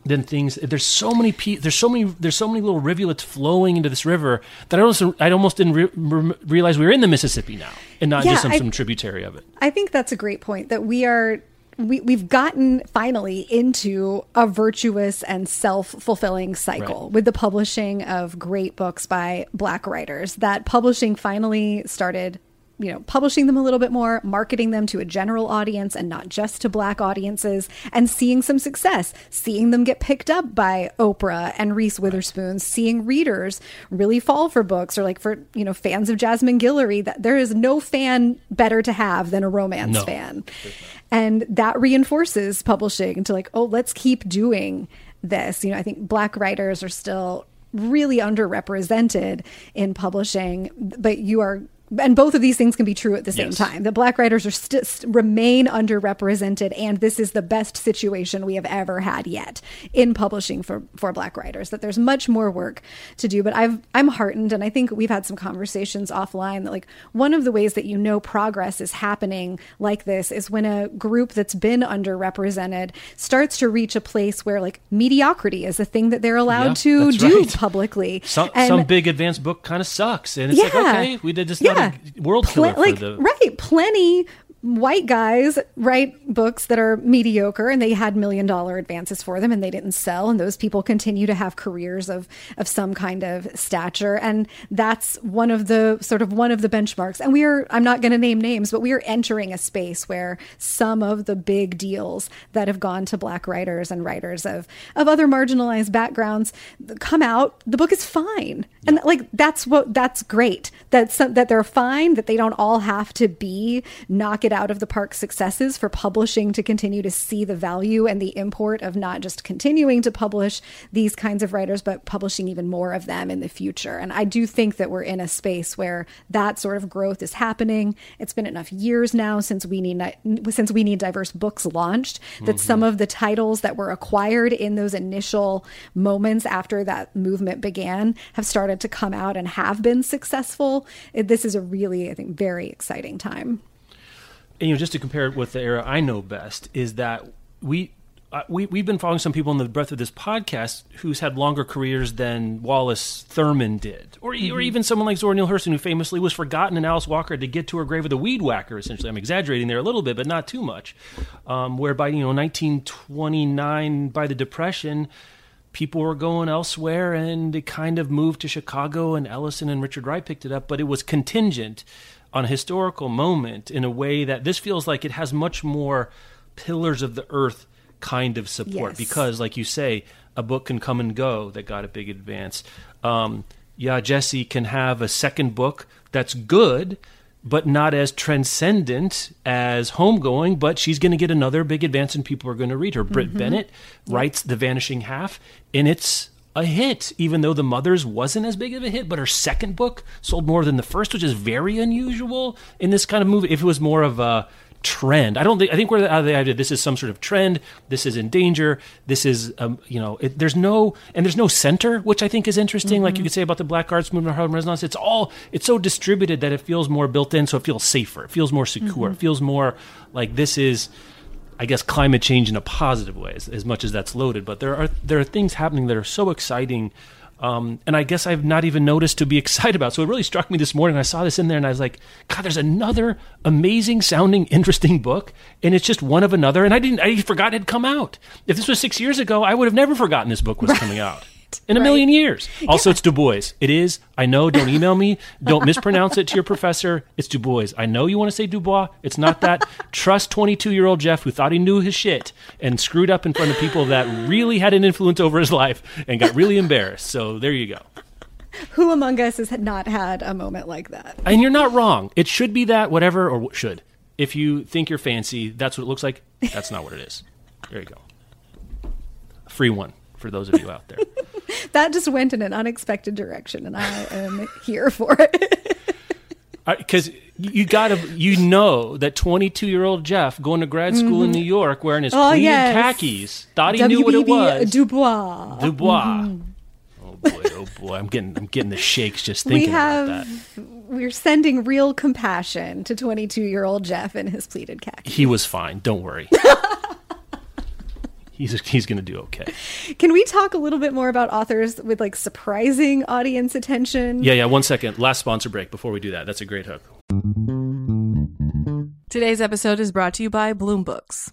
than things. There's so many pe- there's so many there's so many little rivulets flowing into this river that I almost I almost didn't re- re- realize we were in the Mississippi now and not
Yeah,
just some,
I-
some tributary of it.
I think that's a great point that we are we, we've gotten finally into a virtuous and self-fulfilling cycle
Right.
with the publishing of great books by black writers. That publishing finally started you know publishing them a little bit more marketing them to a general audience and not just to black audiences and seeing some success. Seeing them get picked up by oprah and reese witherspoon. Seeing readers really fall for books or like for you know fans of jasmine guillory that there is no fan better to have than a romance
No.
fan and that reinforces publishing to like oh let's keep doing this. You know i think black writers are still really underrepresented in publishing but you are and both of these things can be true at the same
Yes.
time the black writers are st- st- remain underrepresented and this is the best situation we have ever had yet in publishing for for black writers that there's much more work to do but i've i'm heartened and i think we've had some conversations offline that like one of the ways that you know progress is happening like this is when a group that's been underrepresented starts to reach a place where like mediocrity is a thing that they're allowed
Yeah,
to do
right.
publicly
some
And-
some big advanced book kind of sucks and it's like okay we did just not a world
Pl-
killer for
like
the
right. Plenty white guys write books that are mediocre and they had million dollar advances for them and they didn't sell and those people continue to have careers of of some kind of stature and that's one of the sort of one of the benchmarks. And we are I'm not going to name names but we are entering a space where some of the big deals that have gone to black writers and writers of of other marginalized backgrounds come out the book is fine. And like that's what that's great some, that they're fine that they don't all have to be knock it out of the park successes for publishing to continue to see the value and the import of not just continuing to publish these kinds of writers, but publishing even more of them in the future. And I do think that we're in a space where that sort of growth is happening. It's been enough years now since we need since we need diverse books launched that mm-hmm. some of the titles that were acquired in those initial moments after that movement began have started to come out and have been successful. This is a really, I think, very exciting time.
And, you know, just to compare it with the era I know best, is that we uh, we, we've been following some people in the breadth of this podcast who's had longer careers than Wallace Thurman did, or, mm-hmm. or even someone like Zora Neale Hurston, who famously was forgotten in Alice Walker to get to her grave with a weed whacker. Essentially, I'm exaggerating there a little bit, but not too much. Um, whereby you know, 1929, by the Depression, people were going elsewhere, and it kind of moved to Chicago, and Ellison and Richard Wright picked it up, but it was contingent on a historical moment in a way that this feels like it has much more pillars of the earth kind of support yes. because, like you say, a book can come and go that got a big advance. Um, yeah, Gyasi can have a second book that's good, but not as transcendent as Homegoing, but she's going to get another big advance and people are going to read her. Mm-hmm. Brit Bennett writes The Vanishing Half, and it's a hit, even though The Mothers wasn't as big of a hit, but her second book sold more than the first, which is very unusual in this kind of movie. If it was more of a trend. I don't think I think we're out of the idea this is some sort of trend. This is in danger. This is um, you know it, there's no and there's no center, which I think is interesting. Mm-hmm. Like you could say about the Black Arts movement Harlem Renaissance. It's all it's so distributed that it feels more built in, so it feels safer. It feels more secure. Mm-hmm. It feels more like this is. I guess climate change in a positive way, as, as much as that's loaded. But there are there are things happening that are so exciting um, and I guess I've not even noticed to be [laughs] excited about. So it really struck me this morning. I saw this in there and I was like, God, there's another amazing sounding, [laughs] interesting book. And it's just one of another. And I didn't, I forgot it had come out. If this was six years ago, I would have never forgotten this book was coming out in a right. million years. Also, yeah. it's Du Bois. It is. I know. Don't email me. Don't mispronounce it to your professor. It's Du Bois. I know you want to say Dubois. It's not that. Trust 22 year old Jeff who thought he knew his shit and screwed up in front of people that really had an influence over his life and got really embarrassed. So there you go.
Who among us has not had a moment like that?
And you're not wrong. It should be that, whatever, or should. If you think you're fancy, that's what it looks like. That's not what it is. There you go. free one for those of you out there. [laughs]
that just went in an unexpected direction, and I am here for it. [laughs]
Because you gotta, you know that 22 year old Jeff going to grad school mm-hmm. in New York wearing his oh, pleated yes. khakis thought he W-B-B knew what it was.
Dubois.
Dubois. Mm-hmm. Oh boy, oh boy, I'm getting, I'm getting the shakes just thinking we have, about that.
We're sending real compassion to 22 year old Jeff and his pleated khakis.
He was fine. Don't worry. [laughs] he's he's going to do okay.
Can we talk a little bit more about authors with like surprising audience attention?
Yeah, yeah. One second. Last sponsor break before we do that. That's a great hook.
Today's episode is brought to you by Bloom Books.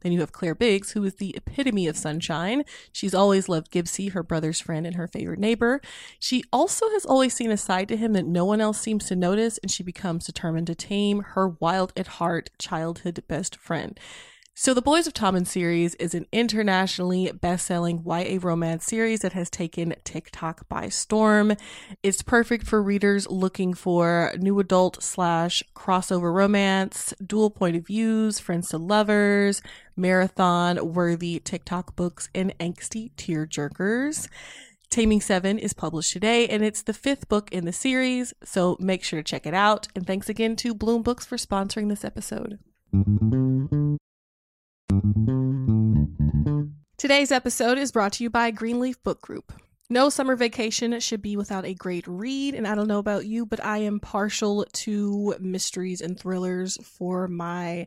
Then you have Claire Biggs, who is the epitome of sunshine. She's always loved Gibbsy, her brother's friend and her favorite neighbor. She also has always seen a side to him that no one else seems to notice, and she becomes determined to tame her wild at heart childhood best friend. So, the Boys of Tommen series is an internationally best selling YA romance series that has taken TikTok by storm. It's perfect for readers looking for new adult slash crossover romance, dual point of views, friends to lovers, marathon worthy TikTok books, and angsty tear jerkers. Taming Seven is published today, and it's the fifth book in the series, so make sure to check it out. And thanks again to Bloom Books for sponsoring this episode. Today's episode is brought to you by Greenleaf Book Group. No summer vacation should be without a great read, and I don't know about you, but I am partial to mysteries and thrillers for my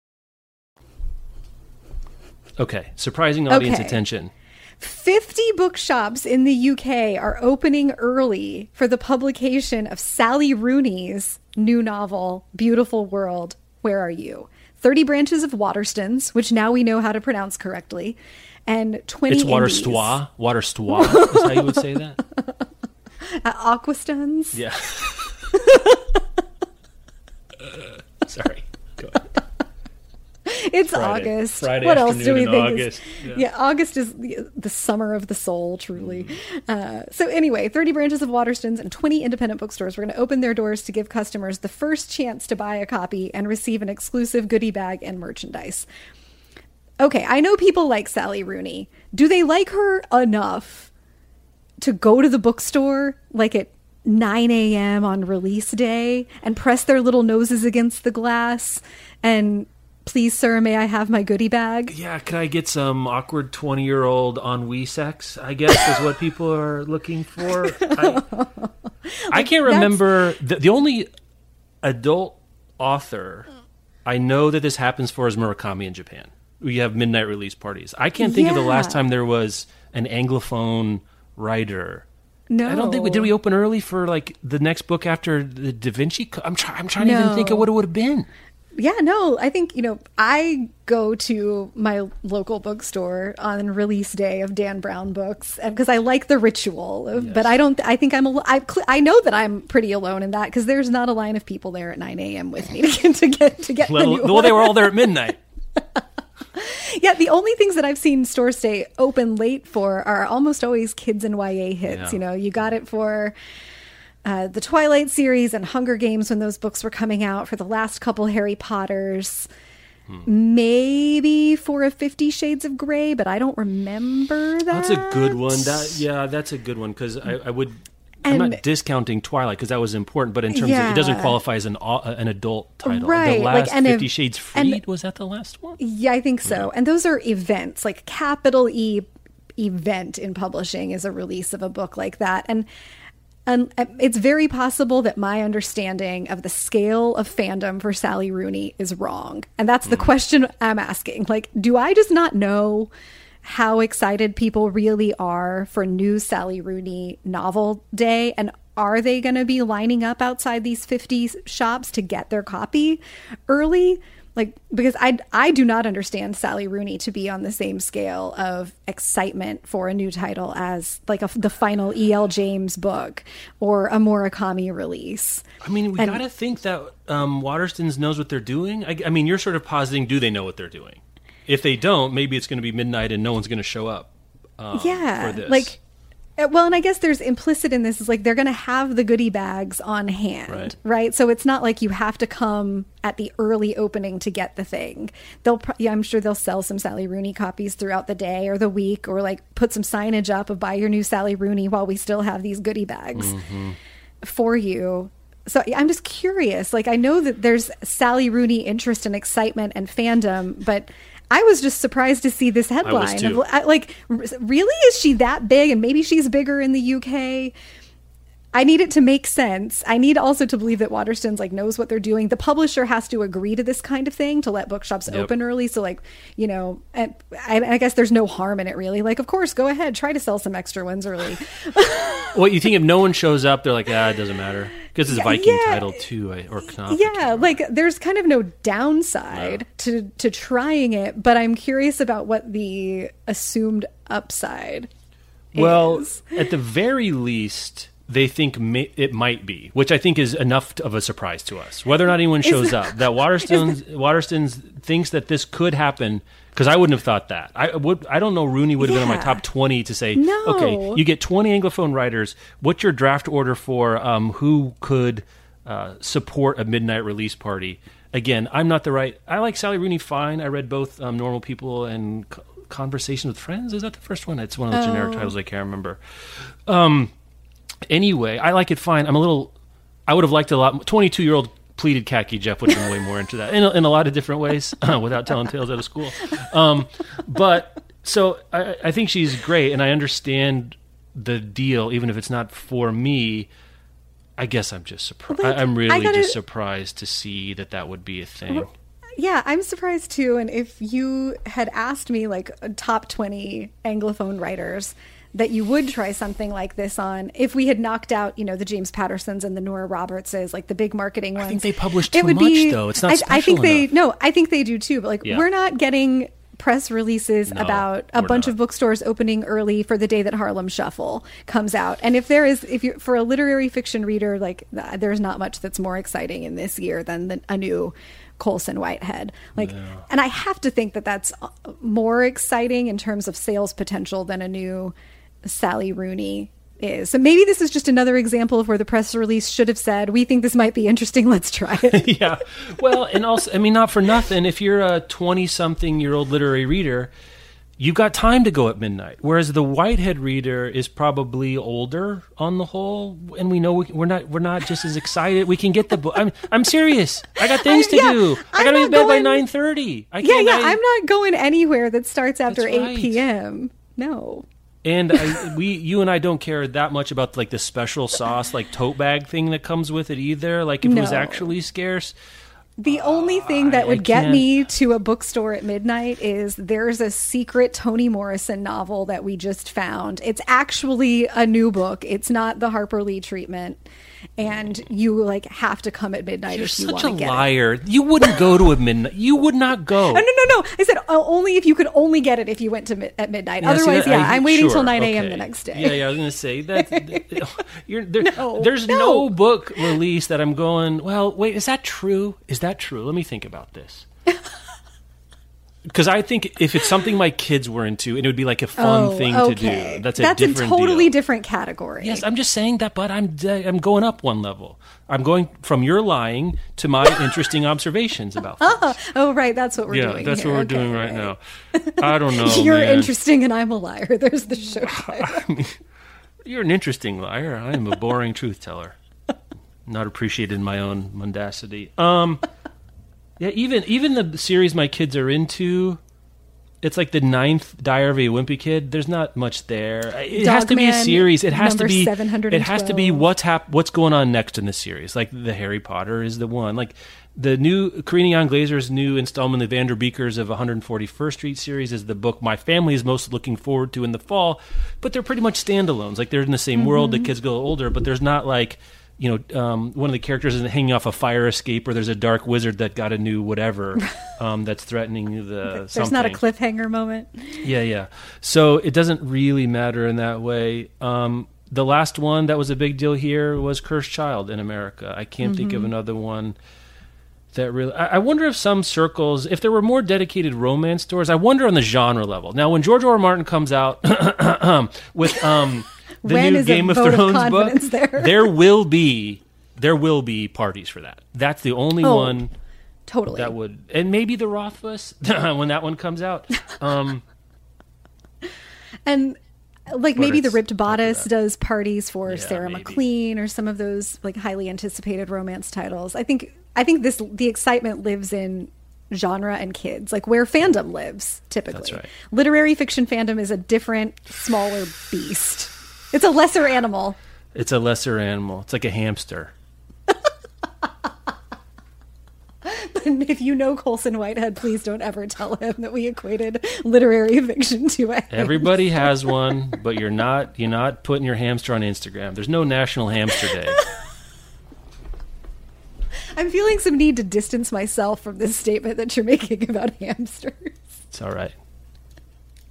Okay, surprising audience
Okay.
attention.
50 bookshops in the UK are opening early for the publication of Sally Rooney's new novel, Beautiful World, Where Are You? 30 branches of Waterstones, which now we know how to pronounce correctly, and 20
It's water
indies.
stois. Water stois [laughs] is how you would say that.
Uh, Aquastones.
Yeah. [laughs] Sorry. Go ahead. [laughs]
It's
Friday.
August.
Friday
what else do we think? is- yeah.
Yeah.
August is the, the summer of the soul, truly.
Mm-hmm.
Uh, so anyway, 30 branches of Waterstones and 20 independent bookstores were going to open their doors to give customers the first chance to buy a copy and receive an exclusive goodie bag and merchandise. Okay, I know people like Sally Rooney. Do they like her enough to go to the bookstore like at 9 a.m. on release day and press their little noses against the glass and please, sir, may I have my goodie bag?
Yeah, could I get some awkward 20 year old ennui sex? I guess is what people are looking for. [laughs] I, I can't remember. The, the only adult author I know that this happens for is Murakami in Japan. We have midnight release parties. I can't think of the last time there was an Anglophone writer.
No.
I don't think we did. We open early for like the next book after the Da Vinci. Co- I'm trying. I'm trying to even think of what it would have been.
Yeah, no, I think, you know, I go to my local bookstore on release day of Dan Brown books because I like the ritual. Of, But I don't, I think I'm, al- I, cl- I know that I'm pretty alone in that because there's not a line of people there at 9 a.m. with me to [laughs] get, to get, to get the
Well,
new
well, they were all there at midnight. [laughs]
Yeah, the only things that I've seen stores stay open late for are almost always kids and YA hits.
Yeah.
You know, you got it for uh, the Twilight series and Hunger Games when those books were coming out, for the last couple Harry Potters, maybe for a Fifty Shades of Grey, but I don't remember that.
That's a good one. That yeah, that's a good one because I, I would. I'm not discounting Twilight because that was important, but in terms of it doesn't qualify as an au- an adult title.
Right,
The
like,
last
and if-
Fifty Shades
and-
Freed was that the last one?
Yeah, I think so. And those are events, like capital E event in publishing is a release of a book like that. And and it's very possible that my understanding of the scale of fandom for Sally Rooney is wrong. And that's the hmm. question I'm asking. Like, do I just not know how excited people really are for new Sally Rooney novel day? And are they going to be lining up outside these 50 shops to get their copy early? Like, because I, I do not understand Sally Rooney to be on the same scale of excitement for a new title as like a, the final E.L. James book or a Murakami release.
I mean, we
And-
gotta think that um, Waterstones knows what they're doing. I, I mean, you're sort of positing, do they know what they're doing? If they don't, maybe it's going to be midnight and no one's going to show up. Um,
yeah
for this.
like Uh, well and i guess there's implicit in this is like they're going to have the goodie bags on hand
Right.
right. so it's not like you have to come at the early opening to get the thing they'll pro- yeah, i'm sure they'll sell some sally rooney copies throughout the day or the week or like put some signage up of buy your new sally rooney while we still have these goodie bags mm-hmm. for you so i'm just curious like i know that there's sally rooney interest and excitement and fandom but i was just surprised to see this headline of like really? Is she that big? And maybe she's bigger in the uk I need it to make sense. I need also to believe that Waterstones like knows what they're doing. The publisher has to agree to this kind of thing to let bookshops
Yep.
open early. So like, you know, and I, I guess there's no harm in it really. Like, of course, go ahead, try to sell some extra ones early. [laughs]
What you think if no one shows up, they're like, ah, it doesn't matter because it's a Viking
yeah.
title too, or Knopf.
Yeah, like there's kind of no downside to to trying it, but I'm curious about what the assumed upside.
Well,
is.
at the very least, they think may, it might be, which I think is enough of a surprise to us. Whether or not anyone shows up, that [laughs] Waterstones Waterstones thinks that this could happen. Because I wouldn't have thought that. I would. I don't know. Rooney would have been in my top twenty to say,
No.
okay, you get twenty anglophone writers. What's your draft order for um, who could uh, support a midnight release party? Again, I'm not the right. I like Sally Rooney fine. I read both um, Normal People and Co- Conversation with Friends. Is that the first one? It's one of the generic titles I can't remember. Um, anyway, I like it fine. I'm a little. I would have liked a lot. 22 year old pleated khaki Jeff would have been way more into that in a, in a lot of different ways [laughs] without telling tales out of school. Um, but so I, I think she's great, and I understand the deal, even if it's not for me. I guess I'm just surprised.
Like,
I'm really
gotta-
just surprised to see that that would be a thing.
Yeah, I'm surprised too. And if you had asked me like top 20 Anglophone writers that you would try something like this on, if we had knocked out, you know, the James Pattersons and the Nora Robertses, like the big marketing ones.
I think they publish
it
too
would
much,
be-
though. It's not
I, I think they, no, I think they do too. But like,
Yeah.
we're not getting press releases
No,
about a bunch
not.
of bookstores opening early for the day that Harlem Shuffle comes out. And if there is, if you for a literary fiction reader, like there's not much that's more exciting in this year than the, a new Colson Whitehead. Like, and I have to think that that's uh, more exciting in terms of sales potential than a new Sally Rooney is. So maybe this is just another example of where the press release should have said, "We think this might be interesting. [laughs] Let's try it." [laughs]
yeah. Well, and also, I mean, not for nothing. If you're a 20 something year old literary reader, you've got time to go at midnight. Whereas the Whitehead reader is probably older on the whole, and we know we, we're not we're not just as excited. We can get the book. I'm I'm serious. I got things to [laughs]
yeah,
do. I got to be in bed by 9:30. I
yeah,
can't.
yeah.
I-
I'm not going anywhere that starts after eight
right.
p.m. No.
And I, [laughs] we, you and I don't care that much about like the special sauce, like tote bag thing that comes with it either. Like if it was actually scarce,
The only uh, thing that
I-
would
I
get me to a bookstore at midnight is there's a secret Toni Morrison novel that we just found. It's actually a new book. It's not the Harper Lee treatment. And you like have to come at midnight
you're
if you
such
want
a
to get it.
liar. You wouldn't go to a midnight. You would not go.
Oh, [laughs] no, no, no. I said uh, only if you could only get it if you went to mi- at midnight.
Yeah, see,
Otherwise,
that-
yeah,
I-
I'm waiting
sure,
till 9 a.m.
okay.
the next day.
Yeah, yeah. I was gonna say that. [laughs] [laughs] you're, there,
No,
there's no.
no.
book release that I'm going. Well, wait, is that true? Is that true? Let me think about this. Because I think if it's something my kids were into, and it would be like a fun
Oh,
thing
okay.
to do. That's a
That's
different
totally
deal.
different category.
Yes, I'm just saying that, but I'm I'm going up one level. I'm going from your lying to my [laughs] interesting observations about. Things.
Oh, right. That's what we're
yeah,
doing.
that's
here.
what we're
Okay,
doing right
right.
now. I don't [laughs] know.
You're
man.
interesting and I'm a liar. There's the show [laughs] title.
You're an interesting liar. I am a boring truth teller. Not appreciated in my own mundacity. Um, yeah, even even the series my kids are into, it's like the ninth Diary of a Wimpy Kid. There's not much there. It has to be a series. It has to be. It has to be what's hap- What's going on next in the series? Like the Harry Potter is the one. Like the new Karina Yan Glaser's new installment, the Vanderbeekers of 141st Street series, is the book my family is most looking forward to in the fall. But they're pretty much standalones. Like they're in the same world.
Mm-hmm.
The kids go older, but there's not like you know um, one of the characters is hanging off a fire escape, or there's a dark wizard that got a new whatever [laughs] um, that's threatening the.
There's not a cliffhanger moment.
Yeah, yeah. So it doesn't really matter in that way. Um, the last one that was a big deal here was Cursed Child in America. I can't think
Mm-hmm.
of another one that really. I, I wonder if some circles, if there were more dedicated romance stores, I wonder on the genre level. Now, when George R. R. Martin comes out [coughs] with um, the
When
new Game of
vote of
Thrones book,
there? [laughs]
there will be there will be parties for that. That's the only
Oh,
one
Totally.
that would, and maybe the Rothfuss [laughs] when that one comes out. Um,
and like maybe the ripped bodice does parties for
Yeah,
Sarah
maybe.
MacLean or some of those like highly anticipated romance titles. I think I think this the excitement lives in genre and kids, like where fandom lives typically.
That's right.
Literary fiction fandom is a different, smaller beast. It's a lesser animal.
It's a lesser animal. It's like a hamster. [laughs]
if you know Colson Whitehead, please don't ever tell him that we equated literary fiction to it.
Everybody has [laughs] one, but you're not you're not putting your hamster on Instagram. There's no National Hamster Day. [laughs]
I'm feeling some need to distance myself from this statement that you're making about hamsters.
It's all right.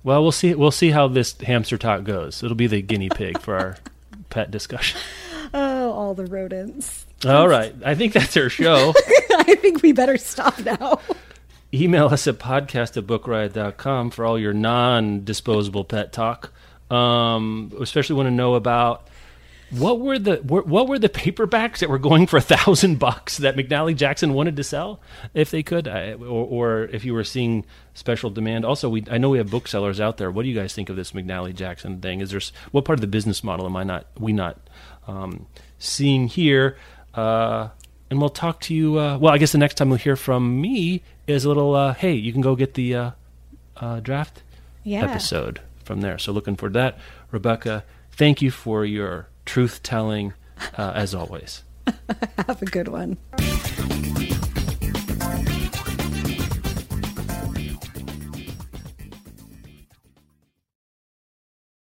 Well, we'll see. We'll see how this hamster talk goes. It'll be the guinea pig for our [laughs] pet discussion.
Oh, all the rodents.
All right. I think that's our show. [laughs]
I think we better stop now.
Email us at podcast at bookriot.com for all your non disposable pet talk. Um, especially want to know about what were the what were the paperbacks that were going for a thousand bucks that McNally Jackson wanted to sell if they could, I, or, or, if you were seeing special demand. Also, we I know we have booksellers out there. What do you guys think of this McNally Jackson thing? Is there what part of the business model am I not we not um, seeing here? Uh, and we'll talk to you. Uh, well, I guess the next time we'll hear from me is a little. Uh, hey, you can go get the uh, uh, draft
yeah.
episode from there. So looking forward to that, Rebecca. Thank you for your truth telling, uh, as always. [laughs]
Have a good one.